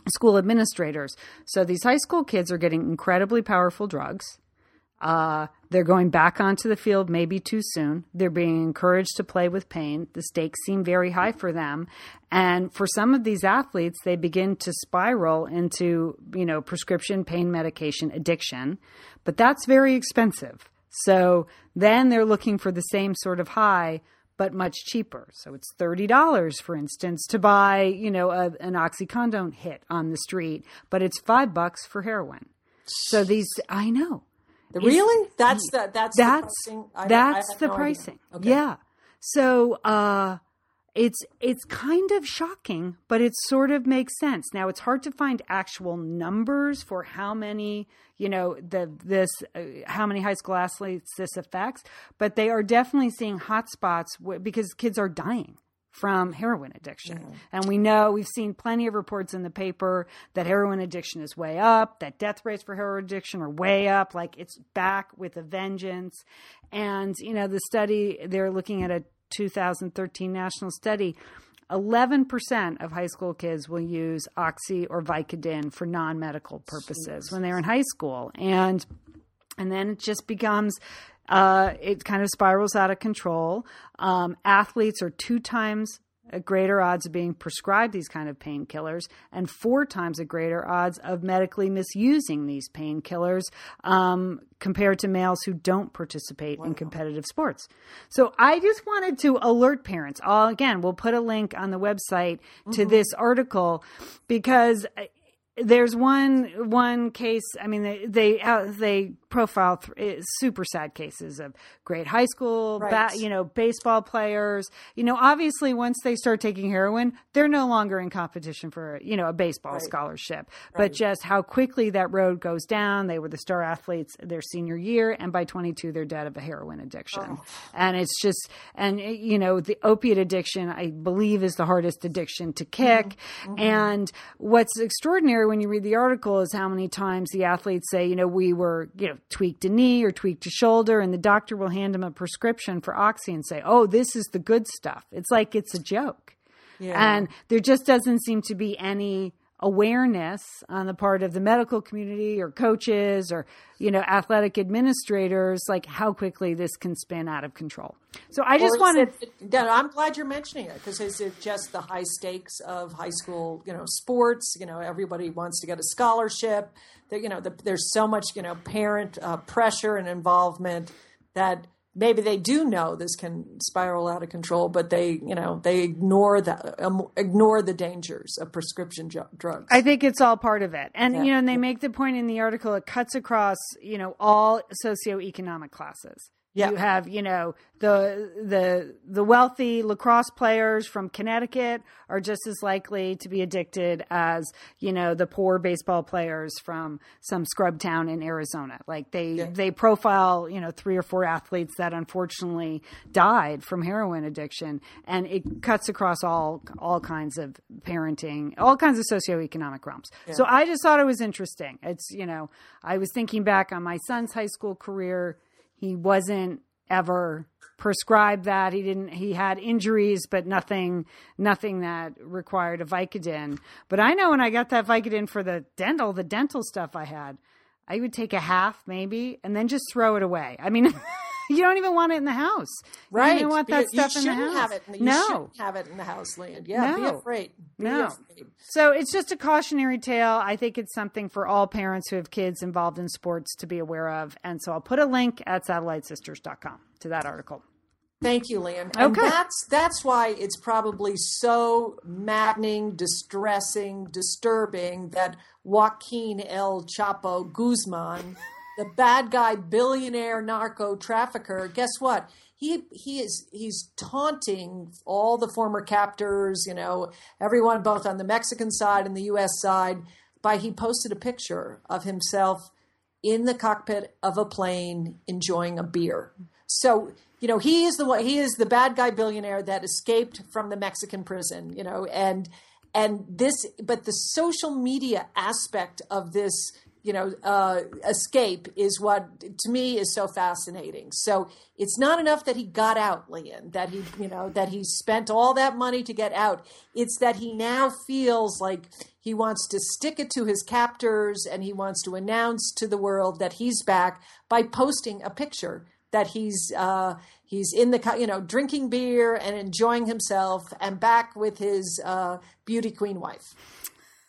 Speaker 5: school administrators. So these high school kids are getting incredibly powerful drugs. Uh, they're going back onto the field maybe too soon. They're being encouraged to play with pain. The stakes seem very high for them. And for some of these athletes, they begin to spiral into, you know, prescription pain medication addiction. But that's very expensive. So then they're looking for the same sort of high but much cheaper. So it's thirty dollars, for instance, to buy you know a, an oxycodone hit on the street, but it's five bucks for heroin. So these, I know,
Speaker 4: Really? That's the that's
Speaker 5: that's
Speaker 4: the pricing? I- I
Speaker 5: that's
Speaker 4: had
Speaker 5: the
Speaker 4: no
Speaker 5: pricing.
Speaker 4: Okay.
Speaker 5: Yeah. So uh, it's it's kind of shocking, but it sort of makes sense. Now it's hard to find actual numbers for how many you know the this uh, how many high school athletes this affects, but they are definitely seeing hotspots w- because kids are dying from heroin addiction. And we know we've seen plenty of reports in the paper that heroin addiction is way up, that death rates for heroin addiction are way up, like it's back with a vengeance. And, you know, the study, they're looking at a 2013 national study. 11% of high school kids will use oxy or Vicodin for non medical purposes when they're in high school. And and then it just becomes uh, it kind of spirals out of control. Um, athletes are two times greater odds of being prescribed these kind of painkillers and four times a greater odds of medically misusing these painkillers um, compared to males who don't participate in competitive sports. So I just wanted to alert parents. All again, we'll put a link on the website to this article because there's one one case. I mean, they they uh, they profile th- eh, super sad cases of great high school,
Speaker 4: Right.
Speaker 5: ba- you know, baseball players. You know, obviously, once they start taking heroin, they're no longer in competition for you know a baseball scholarship. But just how quickly that road goes down. They were the star athletes their senior year, and by 22, they're dead of a heroin addiction. Oh. And it's just, and eh, you know, the opiate addiction, I believe, is the hardest addiction to kick. Mm-hmm. Mm-hmm. And what's extraordinary when you read the article is how many times the athletes say, you know, we were, you know, tweaked a knee or tweaked a shoulder, and the doctor will hand them a prescription for oxy and say, oh, this is the good stuff. It's like it's a joke. And there just doesn't seem to be any awareness on the part of the medical community or coaches or you know athletic administrators like how quickly this can spin out of control so i just wanted
Speaker 4: it- yeah, I'm glad you're mentioning it because is it just the high stakes of high school, you know, sports? You know, everybody wants to get a scholarship. There, you know, the, there's so much, you know, parent uh, pressure and involvement that maybe they do know this can spiral out of control, but they, you know, they ignore the um, ignore the dangers of prescription ju- drugs.
Speaker 5: I think it's all part of it. And, you know, and they make the point in the article, it cuts across, you know, all socioeconomic classes.
Speaker 4: Yeah.
Speaker 5: You have, you know, the the the wealthy lacrosse players from Connecticut are just as likely to be addicted as, you know, the poor baseball players from some scrub town in Arizona. Like they they profile, you know, three or four athletes that unfortunately died from heroin addiction and it cuts across all all kinds of parenting, all kinds of socioeconomic realms. So I just thought it was interesting. It's, you know, I was thinking back on my son's high school career he wasn't ever prescribed that. He didn't he had injuries but nothing nothing that required a vicodin. But i know when i got that vicodin for the dental the dental stuff i had i would take a half maybe and then just throw it away. I mean you don't even want it in the house
Speaker 4: Right.
Speaker 5: you don't want that
Speaker 4: Because
Speaker 5: stuff in the house
Speaker 4: Have it, in the- you
Speaker 5: no
Speaker 4: shouldn't have it in the house, land. Yeah, be
Speaker 5: No.
Speaker 4: afraid. Be
Speaker 5: No.
Speaker 4: afraid.
Speaker 5: So it's just a cautionary tale. I think it's something for all parents who have kids involved in sports to be aware of. And so I'll put a link at satellitesisters.com to that article.
Speaker 4: Thank you, Lian. And
Speaker 5: Okay.
Speaker 4: that's that's why it's probably so maddening, distressing, disturbing that Joaquin El Chapo Guzman, the bad guy billionaire narco trafficker, guess what? He he is he's taunting all the former captors, you know, everyone both on the Mexican side and the US side by he posted a picture of himself in the cockpit of a plane enjoying a beer. So, you know, he is the one he is the bad guy billionaire that escaped from the Mexican prison, you know, and and this but the social media aspect of this, you know, uh, escape is what to me is so fascinating. So it's not enough that he got out, Lian, that he, you know, that he spent all that money to get out. It's that he now feels like he wants to stick it to his captors and he wants to announce to the world that he's back by posting a picture that he's uh, he's in the you know drinking beer and enjoying himself and back with his uh, beauty queen wife.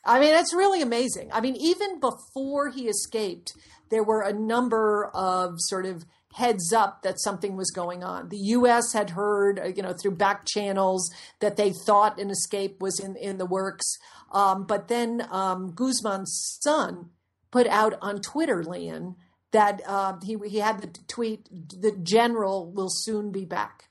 Speaker 4: I mean, it's really amazing. I mean, even before he escaped, there were a number of sort of heads up that something was going on. The U.S. had heard, uh, you know, through back channels that they thought an escape was in, in the works. Um, but then um, Guzman's son put out on Twitter, Lian, that uh, he, he had the tweet, the general will soon be back.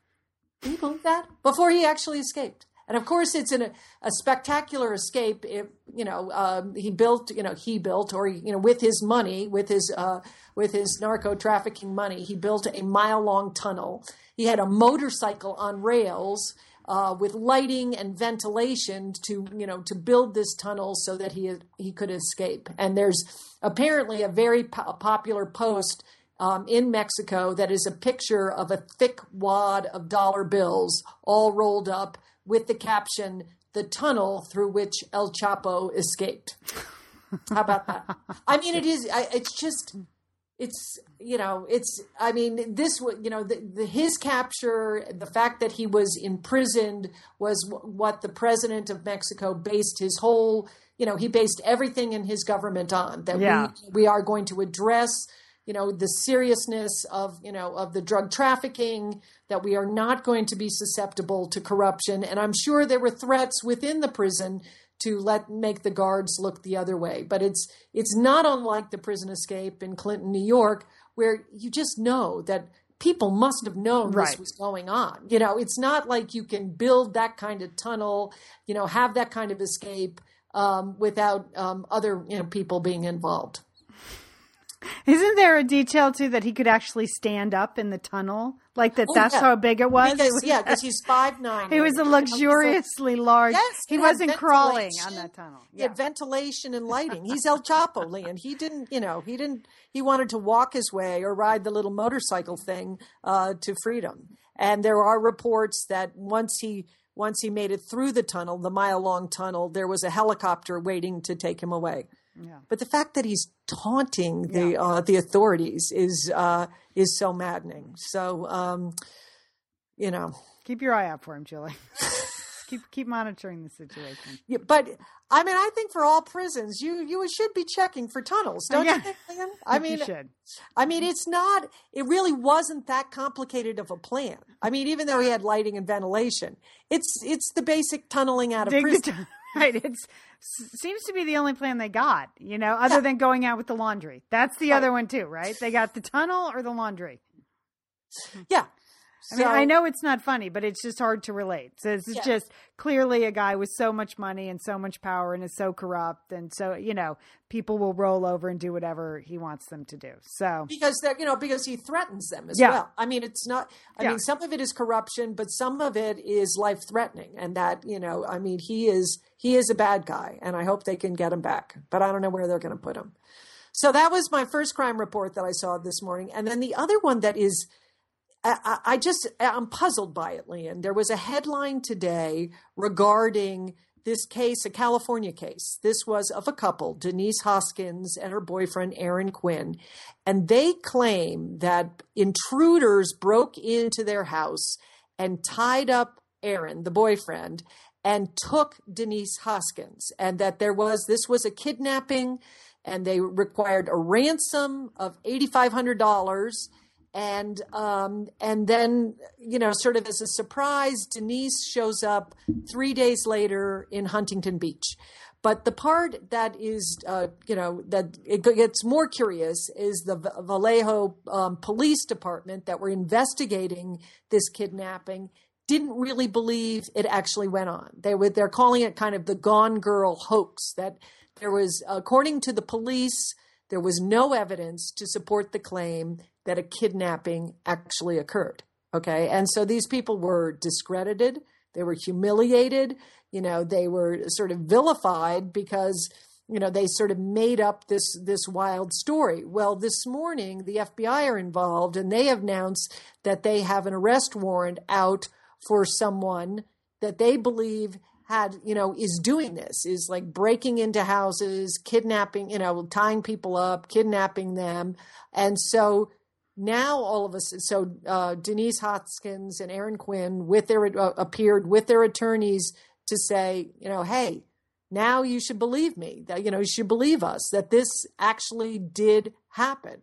Speaker 4: Can you believe that? Before he actually escaped. And of course, it's in a, spectacular escape. If, you know, um, he built, you know, he built, or you know, with his money, with his uh, with his narco trafficking money, he built a mile long tunnel. He had a motorcycle on rails uh, with lighting and ventilation to, you know, to build this tunnel so that he he could escape. And there's apparently a very po- popular post um, in Mexico that is a picture of a thick wad of dollar bills all rolled up with the caption, The tunnel through which El Chapo escaped. How about that? I mean, it is, I, it's just, it's, you know, it's, I mean, this, you know, the, the, his capture, the fact that he was imprisoned was w- what the president of Mexico based his whole, you know, he based everything in his government on that
Speaker 5: Yeah.
Speaker 4: we, we are going to address you know the seriousness of you know of the drug trafficking that we are not going to be susceptible to corruption and i'm sure there were threats within the prison to let make the guards look the other way but it's it's not unlike the prison escape in clinton new york where you just know that people must have known
Speaker 5: Right.
Speaker 4: this was going on. You know, it's not like you can build that kind of tunnel, you know, have that kind of escape um, without um, other you know people being involved.
Speaker 5: Isn't there a detail too that he could actually stand up in the tunnel? Like that
Speaker 4: Oh,
Speaker 5: that's
Speaker 4: yeah.
Speaker 5: how big it was?
Speaker 4: Because, yeah, because he's five nine.
Speaker 5: it was a luxuriously large.
Speaker 4: Yes,
Speaker 5: he wasn't crawling on that tunnel.
Speaker 4: He had ventilation and lighting. He's El Chapo, Lian. He didn't, you know, he didn't. He wanted to walk his way or ride the little motorcycle thing uh, to freedom. And there are reports that once he once he made it through the tunnel, the mile long tunnel, there was a helicopter waiting to take him away.
Speaker 5: Yeah.
Speaker 4: But the fact that he's taunting the uh, the authorities is uh, is so maddening. So, um, you know,
Speaker 5: Keep your eye out for him, Julie. keep keep monitoring the situation.
Speaker 4: Yeah, but I mean, I think for all prisons, you you should be checking for tunnels, don't
Speaker 5: Yeah.
Speaker 4: you think, I mean,
Speaker 5: you should.
Speaker 4: I mean, it's not. It really wasn't that complicated of a plan. I mean, even though he had lighting and ventilation, it's it's the basic tunneling out of
Speaker 5: Dig
Speaker 4: prison.
Speaker 5: right. It's s- seems to be the only plan they got. You know, other
Speaker 4: Yeah.
Speaker 5: than going out with the laundry. That's the
Speaker 4: Right.
Speaker 5: other one too, right? They got the tunnel or the laundry.
Speaker 4: yeah.
Speaker 5: I mean,
Speaker 4: So-
Speaker 5: I know it's not funny, but it's just hard to relate. So it's
Speaker 4: Yeah.
Speaker 5: just clearly a guy with so much money and so much power and is so corrupt, and so you know people will roll over and do whatever he wants them to do. So
Speaker 4: because that you know because he threatens them as
Speaker 5: Yeah.
Speaker 4: well. I mean, it's not. I
Speaker 5: Yeah.
Speaker 4: mean, some of it is corruption, but some of it is life threatening, and that you know, I mean, he is he is a bad guy, and I hope they can get him back, but I don't know where they're going to put him. So that was my first crime report that I saw this morning, and then the other one that is. I, I just I'm puzzled by it, Lian. There was a headline today regarding this case, a California case. This was of a couple, Denise Huskins and her boyfriend Aaron Quinn, and they claim that intruders broke into their house and tied up Aaron, the boyfriend, and took Denise Huskins, and that there was this was a kidnapping, and they required a ransom of eighty five hundred dollars and um, and then you know sort of as a surprise denise shows up three days later in huntington beach. But the part that is uh, you know that it gets more curious is the vallejo um, police department that were investigating this kidnapping didn't really believe it actually went on. They were they're calling it kind of the gone girl hoax that there was according to the police there was no evidence to support the claim that a kidnapping actually occurred. Okay. And so these people were discredited, they were humiliated, you know, they were sort of vilified because you know they sort of made up this this wild story well this morning the fbi are involved and they have announced that they have an arrest warrant out for someone that they believe had you know is doing this is like breaking into houses kidnapping you know tying people up kidnapping them. And so now all of us so uh, denise huskins and aaron quinn with their uh, appeared with their attorneys to say you know hey now you should believe me that you know you should believe us that this actually did happen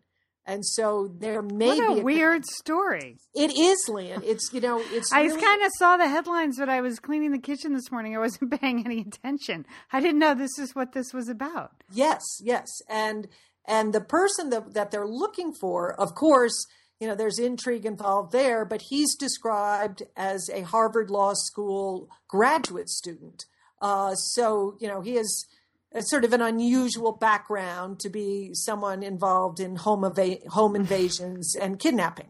Speaker 4: and so there may
Speaker 5: what
Speaker 4: be
Speaker 5: a weird story.
Speaker 4: it is Lynn. it's you know it's
Speaker 5: I
Speaker 4: really-
Speaker 5: kind of saw the headlines, but I was cleaning the kitchen this morning. I wasn't paying any attention. I didn't know this is what this was about.
Speaker 4: Yes, yes, and and the person that that they're looking for, of course, you know, there's intrigue involved there, but he's described as a Harvard Law School graduate student. Uh, so you know, he is a sort of an unusual background to be someone involved in home eva- home invasions and kidnapping.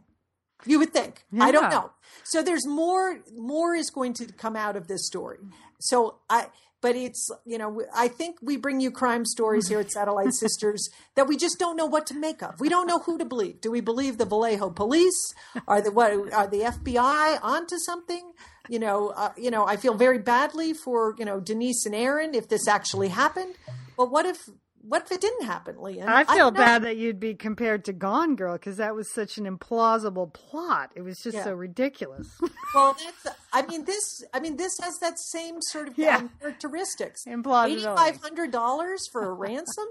Speaker 4: You would think. I don't know. So there's more more is going to come out of this story. So I but it's you know I think we bring you crime stories here at Satellite Sisters that we just don't know what to make of. We don't know who to believe. Do we believe the Vallejo police? Are the what are the FBI onto something? You know, uh, you know, I feel very badly for you know Denise and Aaron if this actually happened. But what if what if it didn't happen, Lian?
Speaker 5: I feel
Speaker 4: don't
Speaker 5: bad that you'd be compared to Gone Girl because that was such an implausible plot. It was just
Speaker 4: Yeah.
Speaker 5: so ridiculous.
Speaker 4: Well, that's, I mean this. I mean this has that same sort of
Speaker 5: Yeah.
Speaker 4: um, characteristics. Eighty five hundred dollars for a ransom?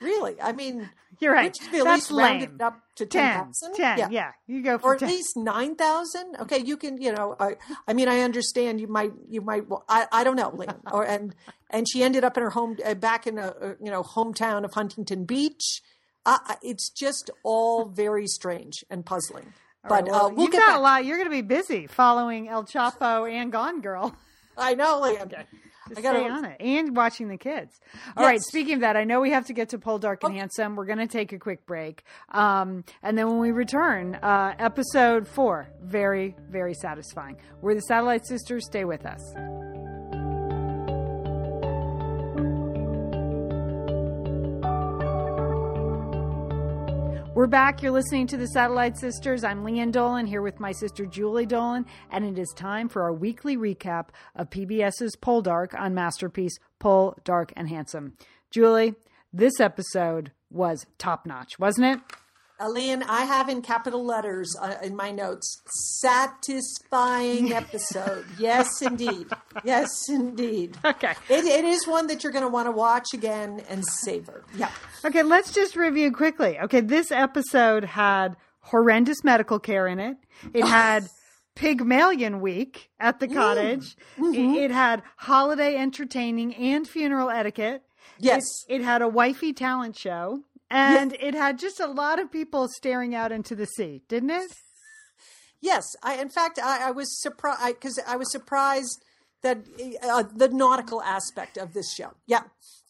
Speaker 4: Really? I mean,
Speaker 5: You're right.
Speaker 4: At
Speaker 5: That's
Speaker 4: least
Speaker 5: lame.
Speaker 4: it up to ten
Speaker 5: Ten.
Speaker 4: thousand.
Speaker 5: Ten. Yeah. You go for
Speaker 4: or at
Speaker 5: 10.
Speaker 4: least nine thousand. Okay, you can. You know, I, I mean, I understand. You might. You might. well, I. I don't know. Lynn. Or and and she ended up in her home uh, back in a uh, you know hometown of Huntington Beach. I- it's just all very strange and puzzling.
Speaker 5: Right,
Speaker 4: But
Speaker 5: well,
Speaker 4: uh, we'll get
Speaker 5: got
Speaker 4: back.
Speaker 5: a lot. You're going to be busy following El Chapo and Gone Girl.
Speaker 4: I know, Lian.
Speaker 5: to
Speaker 4: I gotta-
Speaker 5: stay on it and watching the kids. All right.
Speaker 4: Yes.
Speaker 5: Speaking of that, I know we have to get to Pol Dark and Handsome. We're going to take a quick break, um, and then when we return, uh, episode four, very very satisfying. We're the Satellite Sisters. Stay with us. We're back. You're listening to the Satellite Sisters. I'm Lian Dolan here with my sister Julie Dolan, and it is time for our weekly recap of PBS's Poldark on Masterpiece Pol Dark and Handsome. Julie, this episode was top notch, wasn't it?
Speaker 4: Aline, I have in capital letters uh, in my notes, satisfying episode. yes, indeed. Yes, indeed.
Speaker 5: Okay.
Speaker 4: It, it is one that you're going to want to watch again and savor. Yeah.
Speaker 5: Okay, let's just review quickly. Okay, this episode had horrendous medical care in it. It had Pygmalion Week at the cottage. It, it had holiday entertaining and funeral etiquette.
Speaker 4: Yes.
Speaker 5: It, it had a wifey talent show. And it had just a lot of people staring out into the sea, didn't it?
Speaker 4: Yes. I, in fact, I, I was surprised because I was surprised that uh, the nautical aspect of this show. Yeah.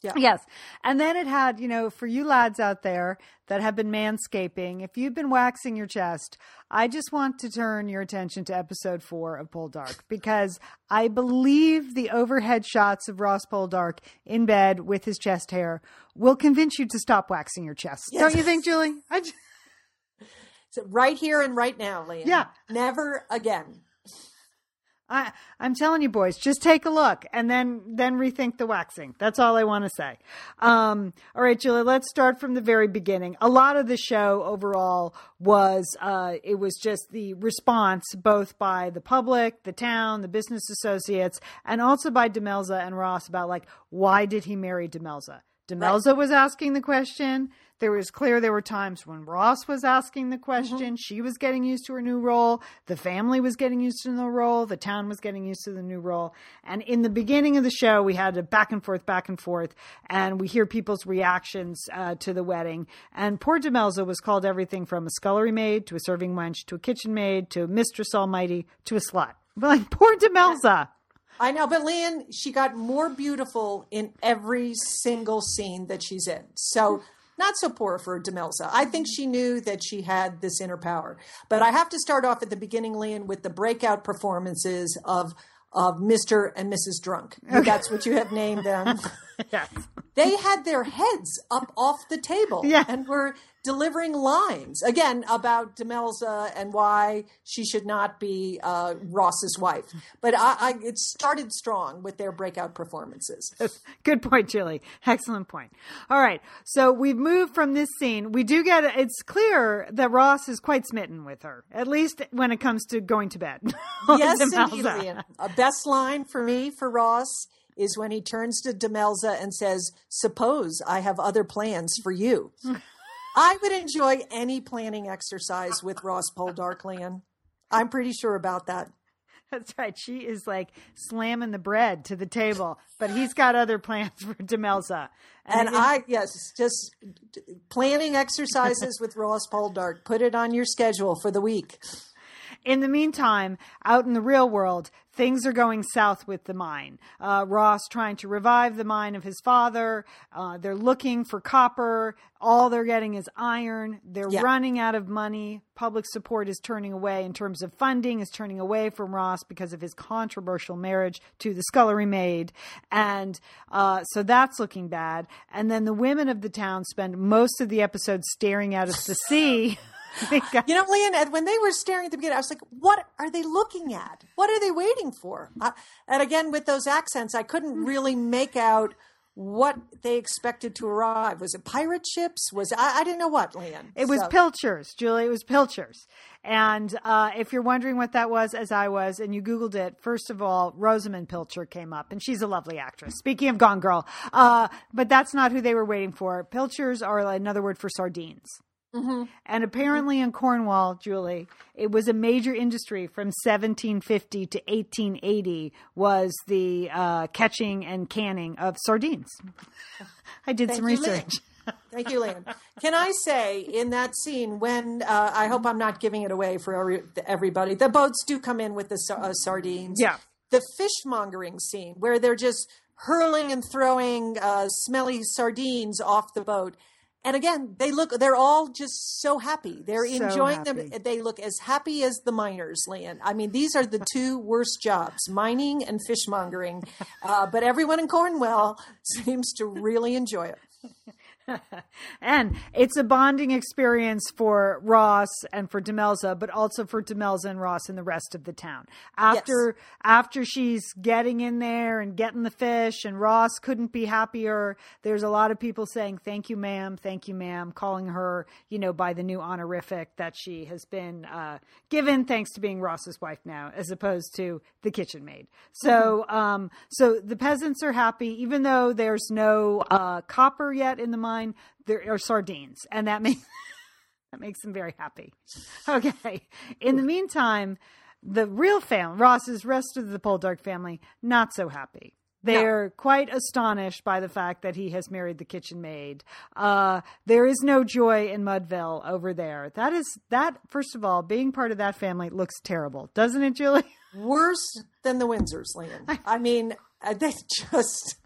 Speaker 4: Yeah.
Speaker 5: Yes. And then it had, you know, for you lads out there that have been manscaping, if you've been waxing your chest, I just want to turn your attention to episode four of Poldark because I believe the overhead shots of Ross Poldark in bed with his chest hair will convince you to stop waxing your chest. Don't you think, Julie? I just,
Speaker 4: So right here and right now, Lian.
Speaker 5: Yeah.
Speaker 4: Never again.
Speaker 5: I, I'm telling you, boys, just take a look and then then rethink the waxing. That's all I want to say. Um, all right, Julie, let's start from the very beginning. A lot of the show overall was uh, it was just the response both by the public, the town, the business associates, and also by Demelza and Ross about like why did he marry Demelza? Demelza was asking the question. There was clear there were times when Ross was asking the question. She was getting used to her new role. The family was getting used to the role. The town was getting used to the new role. And in the beginning of the show, we had a back and forth, back and forth, and we hear people's reactions uh, to the wedding. And poor Demelza was called everything from a scullery maid to a serving wench to a kitchen maid to a mistress almighty to a slut. But like poor Demelza.
Speaker 4: I know, but Lian, she got more beautiful in every single scene that she's in. So not so poor for Demelza. I think she knew that she had this inner power. But I have to start off at the beginning, Lian, with the breakout performances of of Mr. and Mrs. Drunk. That's what you have named them.
Speaker 5: Yes.
Speaker 4: they had their heads up off the table
Speaker 5: Yeah.
Speaker 4: and were delivering lines again about Demelza and why she should not be uh, Ross's wife. But I, I, it started strong with their breakout performances.
Speaker 5: Good point, Julie. Excellent point. All right. So we've moved from this scene. We do get it's clear that Ross is quite smitten with her, at least when it comes to going to bed.
Speaker 4: yes,
Speaker 5: Demelza.
Speaker 4: indeed. A best line for me for Ross is when he turns to Demelza and says, "Suppose I have other plans for you." I would enjoy any planning exercise with Ross Poldark, Lian. I'm pretty sure about that.
Speaker 5: That's right. She is like slamming the bread to the table, but he's got other plans for Demelza.
Speaker 4: And I, yes, just planning exercises with Ross Poldark. Put it on your schedule for the week.
Speaker 5: In the meantime, out in the real world, things are going south with the mine. Uh, Ross trying to revive the mine of his father. Uh, they're looking for copper. All they're getting is iron. They're
Speaker 4: Yeah.
Speaker 5: running out of money. Public support is turning away in terms of funding, is turning away from Ross because of his controversial marriage to the scullery maid. And uh, so that's looking bad. And then the women of the town spend most of the episode staring out at the sea.
Speaker 4: You know, Lian, and when they were staring at the beginning, I was like, what are they looking at? What are they waiting for? Uh, and again, with those accents, I couldn't really make out what they expected to arrive. Was it pirate ships? Was I, I didn't know what, Lian.
Speaker 5: It was
Speaker 4: So-
Speaker 5: Pilchers, Julie. It was Pilchers. And uh, if you're wondering what that was, as I was, and you Googled it, first of all, Rosamund Pilcher came up, and she's a lovely actress. Speaking of Gone Girl, uh, but that's not who they were waiting for. Pilchers are another word for sardines. And apparently in Cornwall, Julie, it was a major industry from 1750 to 1880 was the uh, catching and canning of sardines. I did some
Speaker 4: Thank Lynn.
Speaker 5: research.
Speaker 4: Thank you, Lian. Can I say in that scene when uh, I hope I'm not giving it away for every, everybody, the boats do come in with the uh, sardines.
Speaker 5: Yeah.
Speaker 4: The fishmongering scene where they're just hurling and throwing uh, smelly sardines off the boat. And again, they look, they're all just so happy. They're
Speaker 5: So
Speaker 4: enjoying
Speaker 5: happy.
Speaker 4: them. They look as happy as the miners, Lian. I mean, these are the two worst jobs mining and fishmongering. Uh, but everyone in Cornwall seems to really enjoy it.
Speaker 5: And it's a bonding experience for Ross and for Demelza, but also for Demelza and Ross and the rest of the town. After after she's getting in there and getting the fish, and Ross couldn't be happier. There's a lot of people saying "Thank you, ma'am," "Thank you, ma'am," calling her, you know, by the new honorific that she has been uh, given, thanks to being Ross's wife now, as opposed to the kitchen maid. So, um, so the peasants are happy, even though there's no uh, copper yet in the mine. There are sardines, and that makes that makes them very happy. Okay. In the meantime, the real family, Ross's rest of the Poldark family, not so happy. They're quite astonished by the fact that he has married the kitchen maid. Uh, there is no joy in Mudville over there. That is that. First of all, being part of that family looks terrible, doesn't it, Julie?
Speaker 4: worse than the Windsors, Lian. I mean, uh, they just.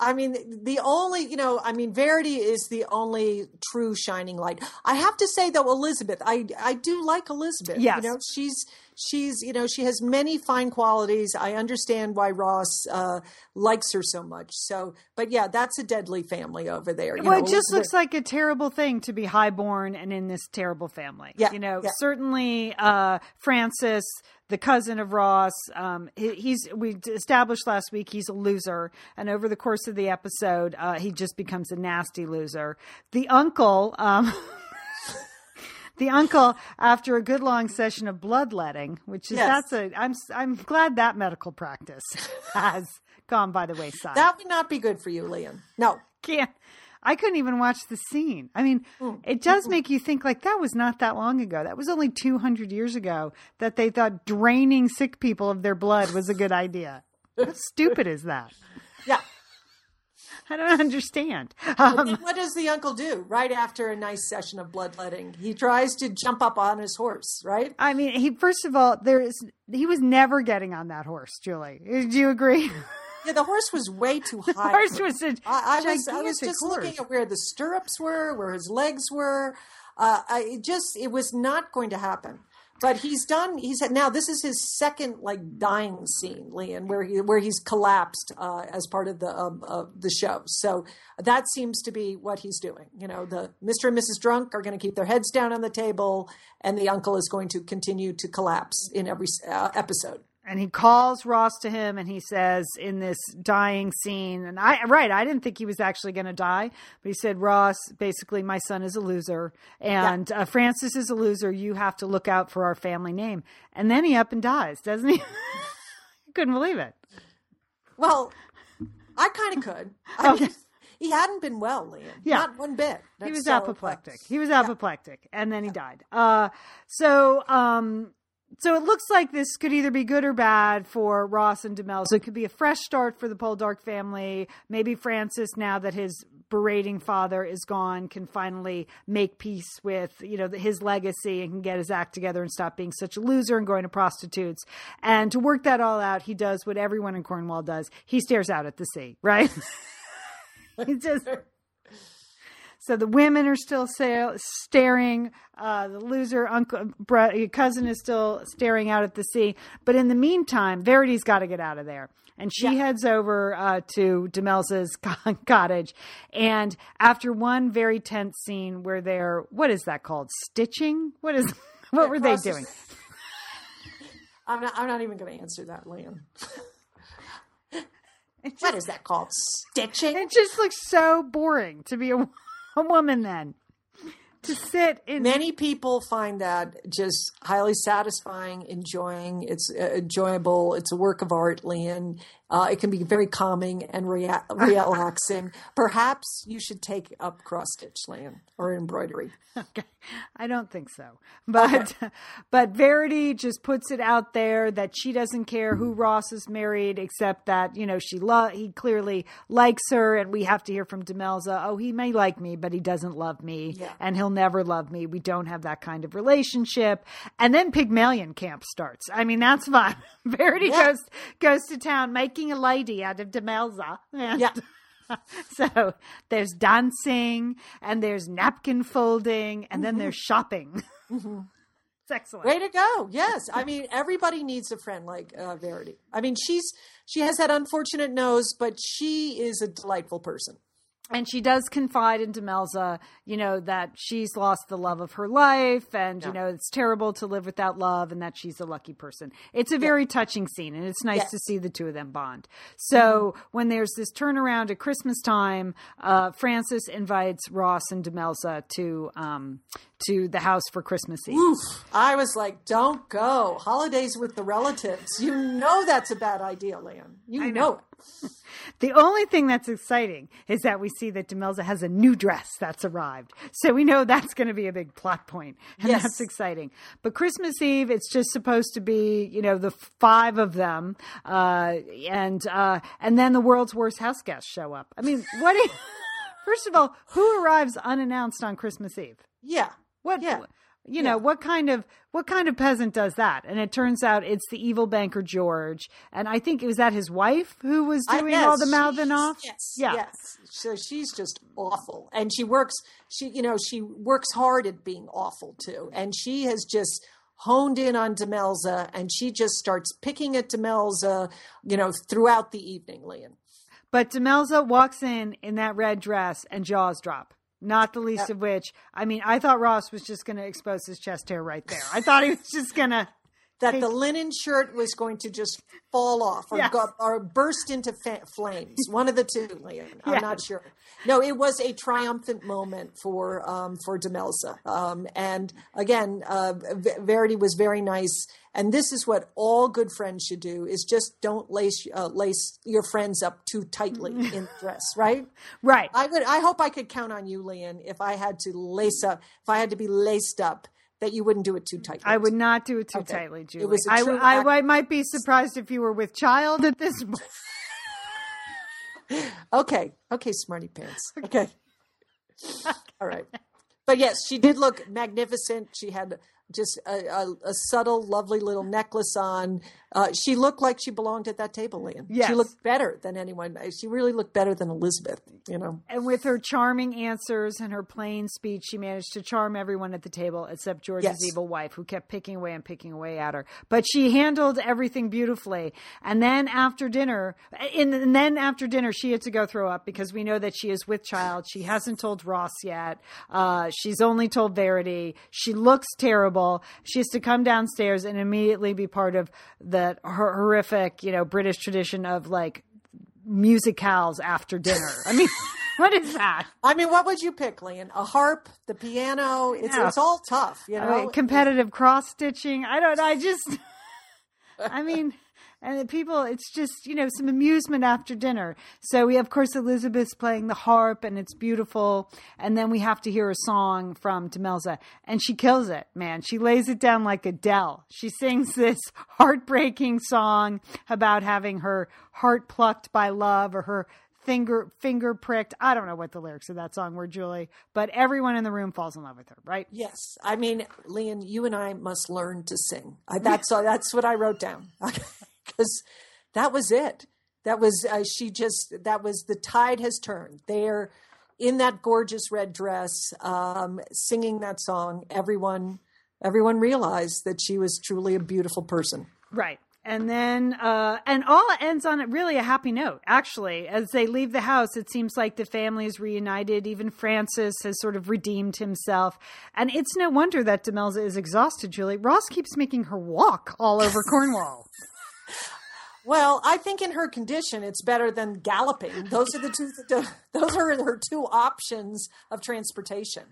Speaker 4: I mean, the only, you know, I mean, Verity is the only true shining light. I have to say though, Elizabeth, I I do like Elizabeth.
Speaker 5: Yes.
Speaker 4: You know, she's she's you know she has many fine qualities. I understand why Ross uh, likes her so much. So, but yeah, that's a deadly family over there. You
Speaker 5: well,
Speaker 4: know,
Speaker 5: it just looks like a terrible thing to be highborn and in this terrible family.
Speaker 4: Yeah,
Speaker 5: you know,
Speaker 4: yeah.
Speaker 5: certainly uh, Francis, the cousin of Ross, um, he, he's we established last week he's a loser, and over the course of the episode, uh, he just becomes a nasty loser. The uncle. Um, The uncle, after a good long session of bloodletting, which is
Speaker 4: Yes.
Speaker 5: that's a, I'm I'm glad that medical practice has gone by the wayside
Speaker 4: that would not be good for you, Lian. No,
Speaker 5: can't I couldn't even watch the scene. I mean, mm. it does make you think like that was not that long ago. That was only 200 years ago that they thought draining sick people of their blood was a good idea. How stupid is that? I don't understand. Um,
Speaker 4: what does the uncle do right after a nice session of bloodletting? He tries to jump up on his horse, right?
Speaker 5: I mean, he first of all, there is he was never getting on that horse, Julie. Do you agree?
Speaker 4: Yeah, the horse was way too high.
Speaker 5: The horse was a
Speaker 4: I, I was I was just
Speaker 5: horse.
Speaker 4: looking at where the stirrups were, where his legs were. Uh, I it just it was not going to happen. But he's done. He's now. This is his second like dying scene, Lian, where he where he's collapsed uh, as part of the um, uh, the show. So that seems to be what he's doing. You know, the Mister and Mrs. Drunk are going to keep their heads down on the table, and the uncle is going to continue to collapse in every uh, episode.
Speaker 5: And he calls Ross to him and he says in this dying scene and I right I didn't think he was actually going to die but he said Ross basically my son is a loser and uh, Francis is a loser you have to look out for our family name and then he up and dies doesn't he couldn't believe it
Speaker 4: Well, I kind of could. I
Speaker 5: Okay.
Speaker 4: mean, he hadn't been well, Lian.
Speaker 5: Yeah.
Speaker 4: Not one bit.
Speaker 5: he was
Speaker 4: So,
Speaker 5: apoplectic. He was apoplectic, and then he died. Uh, so, um, so it looks like this could either be good or bad for Ross and Demel. So it could be a fresh start for the Poldark family. Maybe Francis, now that his berating father is gone, can finally make peace with you know his legacy and can get his act together and stop being such a loser and going to prostitutes. And to work that all out, he does what everyone in Cornwall does. He stares out at the sea, right? he just so the women are still sa- staring. Uh, the loser uncle bro- cousin is still staring out at the sea. But in the meantime, Verity's got to get out of there, and she heads over uh, to Demelza's cottage. And after one very tense scene where they're what is that called? Stitching? What is? What were they doing?
Speaker 4: I'm not. I'm not even going to answer that, Lian. what is that called? Stitching.
Speaker 5: It just looks so boring to be a, a woman then. To sit in
Speaker 4: Many people find that just highly satisfying, enjoying. It's uh, enjoyable. It's a work of art, Lian. Uh, it can be very calming and rea- relaxing. Perhaps you should take up cross stitch, Lian, or embroidery.
Speaker 5: Okay. I don't think so. But but Verity just puts it out there that she doesn't care who Ross is married except that, you know, she lo- he clearly likes her and we have to hear from Demelza, oh, he may like me, but he doesn't love me
Speaker 4: Yeah.
Speaker 5: and he'll never love me. We don't have that kind of relationship. And then Pygmalion camp starts. I mean, that's fun. Verity
Speaker 4: Yeah.
Speaker 5: goes goes to town making a lady out of Demelza. And-
Speaker 4: Yeah.
Speaker 5: so there's dancing and there's napkin folding and then there's shopping. It's excellent.
Speaker 4: Way to go! Yes, I mean everybody needs a friend like uh, Verity. I mean she's she has that unfortunate nose, but she is a delightful person.
Speaker 5: And she does confide in Demelza, you know, that she's lost the love of her life and, you know, it's terrible to live without love and that she's a lucky person. It's a very touching scene and it's nice
Speaker 4: Yes.
Speaker 5: to see the two of them bond. So when there's this turnaround at Christmas time, uh, Francis invites Ross and Demelza to, um, to the house for Christmas Eve.
Speaker 4: Oof. I was like, don't go. Holidays with the relatives. You know that's a bad idea, Lian. You know. it.
Speaker 5: The only thing that's exciting is that we see that Demelza has a new dress that's arrived. So we know that's going to be a big plot point, and
Speaker 4: Yes.
Speaker 5: that's exciting. But Christmas Eve, it's just supposed to be, you know, the five of them, uh, and uh, and then the world's worst house guests show up. I mean, what? do First of all, who arrives unannounced on Christmas Eve?
Speaker 4: Yeah.
Speaker 5: What?
Speaker 4: Yeah.
Speaker 5: You know
Speaker 4: Yeah.
Speaker 5: what kind of what kind of peasant does that? And it turns out it's the evil banker George, and I think it was that his wife who was
Speaker 4: I
Speaker 5: doing
Speaker 4: guess
Speaker 5: all the mouthing off.
Speaker 4: Yes.
Speaker 5: yeah,
Speaker 4: Yes. So she's just awful. And she works she you know, she works hard at being awful too. And she has just honed in on Demelza and she just starts picking at Demelza, you know, throughout the evening, Lian.
Speaker 5: But Demelza walks in in that red dress and jaws drop. Not the least of which, I mean, I thought Ross was just going to expose his chest hair right there. I thought he was just going to.
Speaker 4: That the linen shirt was going to just fall off or,
Speaker 5: Yes.
Speaker 4: go, or burst into fa- flames. One of the two, Lian. I'm
Speaker 5: Yes.
Speaker 4: not sure. No, it was a triumphant moment for um, for Demelza. Um, and again, uh, V- Verity was very nice. And this is what all good friends should do: is just don't lace uh, lace your friends up too tightly in the dress, right?
Speaker 5: Right.
Speaker 4: I would. I hope I could count on you, Lian, if I had to lace up, if I had to be laced up, that you wouldn't do it too tightly.
Speaker 5: I would not do it too
Speaker 4: Okay.
Speaker 5: tightly, Julie.
Speaker 4: It was
Speaker 5: I, I, I might be surprised if you were with child at this point.
Speaker 4: Okay. Okay, smarty pants. Okay. All right. But yes, she did look magnificent. She had just a, a, a subtle, lovely little necklace on. Uh, she looked like she belonged at that table, Lian.
Speaker 5: Yes.
Speaker 4: She looked better than anyone. She really looked better than Elizabeth, you know.
Speaker 5: And with her charming answers and her plain speech, she managed to charm everyone at the table except George's
Speaker 4: Yes.
Speaker 5: evil wife, who kept picking away and picking away at her. But she handled everything beautifully. And then after dinner, and and then after dinner, she had to go throw up because we know that she is with child. She hasn't told Ross yet. Uh, she's only told Verity. She looks terrible. She has to come downstairs and immediately be part of that hor- horrific, you know, British tradition of like musicals after dinner. I mean, what is that?
Speaker 4: I mean, what would you pick, Lian? A harp, the piano? It's,
Speaker 5: Yeah.
Speaker 4: it's all tough, you
Speaker 5: I
Speaker 4: know.
Speaker 5: mean, competitive cross stitching. I don't. I just. I mean, and the people. It's just you know some amusement after dinner. So we have, of course Elizabeth's playing the harp and it's beautiful, and then we have to hear a song from Demelza, and she kills it. Man, she lays it down like Adele. She sings this heartbreaking song about having her heart plucked by love or her finger finger pricked. I don't know what the lyrics of that song were, Julie, but everyone in the room falls in love with her, right?
Speaker 4: Yes, I mean, Lian, you and I must learn to sing. That's that's what I wrote down because that was it. That was uh, she just that was the tide has turned. They're in that gorgeous red dress, um, singing that song. Everyone, everyone realized that she was truly a beautiful person.
Speaker 5: Right. And then, uh, and all ends on a- really a happy note. Actually, as they leave the house, it seems like the family is reunited. Even Francis has sort of redeemed himself. And it's no wonder that Demelza is exhausted, Julie. Ross keeps making her walk all over Cornwall.
Speaker 4: Well, I think in her condition, it's better than galloping. Those are the two. Those are her two options of transportation.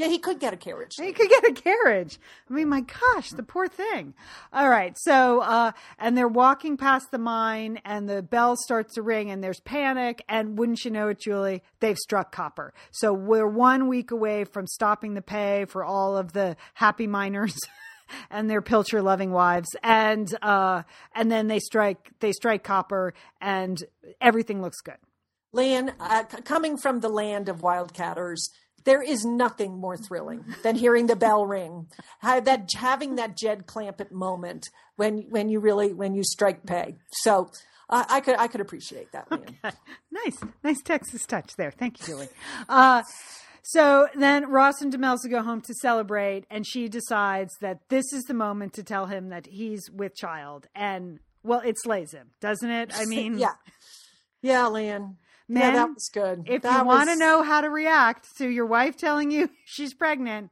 Speaker 4: Yeah, he could get a carriage.
Speaker 5: He could get a carriage. I mean, my gosh, the poor thing. All right. So, uh, and they're walking past the mine and the bell starts to ring and there's panic. And wouldn't you know it, Julie, they've struck copper. So we're one week away from stopping the pay for all of the happy miners. and their pilcher loving wives and uh and then they strike they strike copper and everything looks good
Speaker 4: Lian, uh, c- coming from the land of wildcatters, there is nothing more thrilling than hearing the bell ring. How that having that Jed Clampett moment when when you really when you strike pay. So uh, I could I could appreciate that, Lian.
Speaker 5: nice, nice Texas touch there. Thank you, Julie. Uh, so then Ross and Demelza go home to celebrate, and she decides that this is the moment to tell him that he's with child. And well, it slays him, doesn't it? I mean,
Speaker 4: yeah, yeah, Lian. yeah,
Speaker 5: Men,
Speaker 4: that was good.
Speaker 5: if
Speaker 4: That
Speaker 5: you want to know how to react to your wife telling you she's pregnant,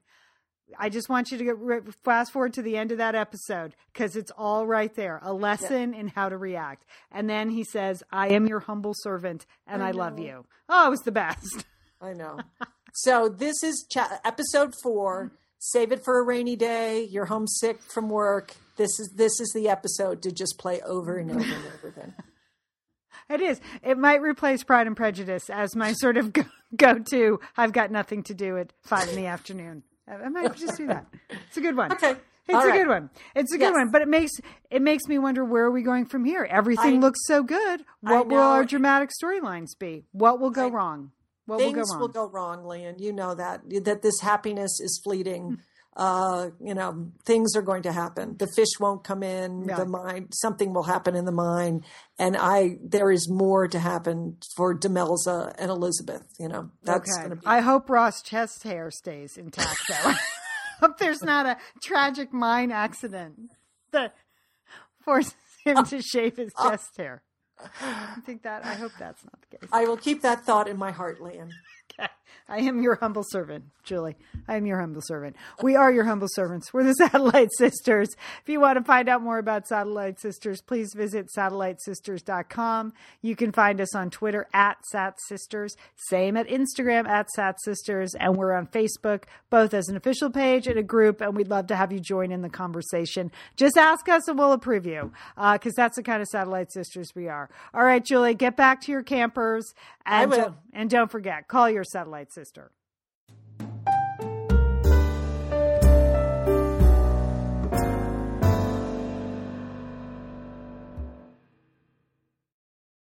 Speaker 5: I just want you to get fast forward to the end of that episode because it's all right there a lesson in how to react. And then he says, I am your humble servant and I, love you. Oh, it was the best.
Speaker 4: I know. so this is cha- episode four. Mm-hmm. Save it for a rainy day. You're homesick from work. This is this is the episode to just play over and over and over again.
Speaker 5: It is. It might replace Pride and Prejudice as my sort of go, to. I've got nothing to do at five in the afternoon. I I might just do that. It's a good one.
Speaker 4: Okay.
Speaker 5: It's
Speaker 4: All
Speaker 5: a
Speaker 4: right.
Speaker 5: good one. It's a good
Speaker 4: Yes.
Speaker 5: one, but it makes it makes me wonder where are we going from here? Everything
Speaker 4: I-
Speaker 5: looks so good. What will our dramatic storylines be? What will go
Speaker 4: I-
Speaker 5: wrong? What
Speaker 4: Things
Speaker 5: will go wrong?
Speaker 4: will go Lian. You know that that this happiness is fleeting. Uh, you know, things are going to happen. The fish won't come in.
Speaker 5: Yeah.
Speaker 4: The mine, something will happen in the mine, and I there is more to happen for Demelza and Elizabeth. You know, that's
Speaker 5: okay.
Speaker 4: going to be.
Speaker 5: I hope Ross' chest hair stays intact though. hope there's not a tragic mine accident that forces him to shave his
Speaker 4: Uh,
Speaker 5: chest hair. I think that I hope that's not the case.
Speaker 4: I will keep that thought in my heart, Lian.
Speaker 5: Okay. I am your humble servant, Julie. I am your humble servant. We are your humble servants. We're the Satellite Sisters. If you want to find out more about Satellite Sisters, please visit satellitesisters.com. You can find us on Twitter at Sat Sisters, same at Instagram at Sat Sisters, and we're on Facebook, both as an official page and a group, and we'd love to have you join in the conversation. Just ask us and we'll approve you, uh, because that's the kind of Satellite Sisters we are. All right, Julie, get back to your campers. And,
Speaker 4: will.
Speaker 5: and don't forget, call your satellite sister.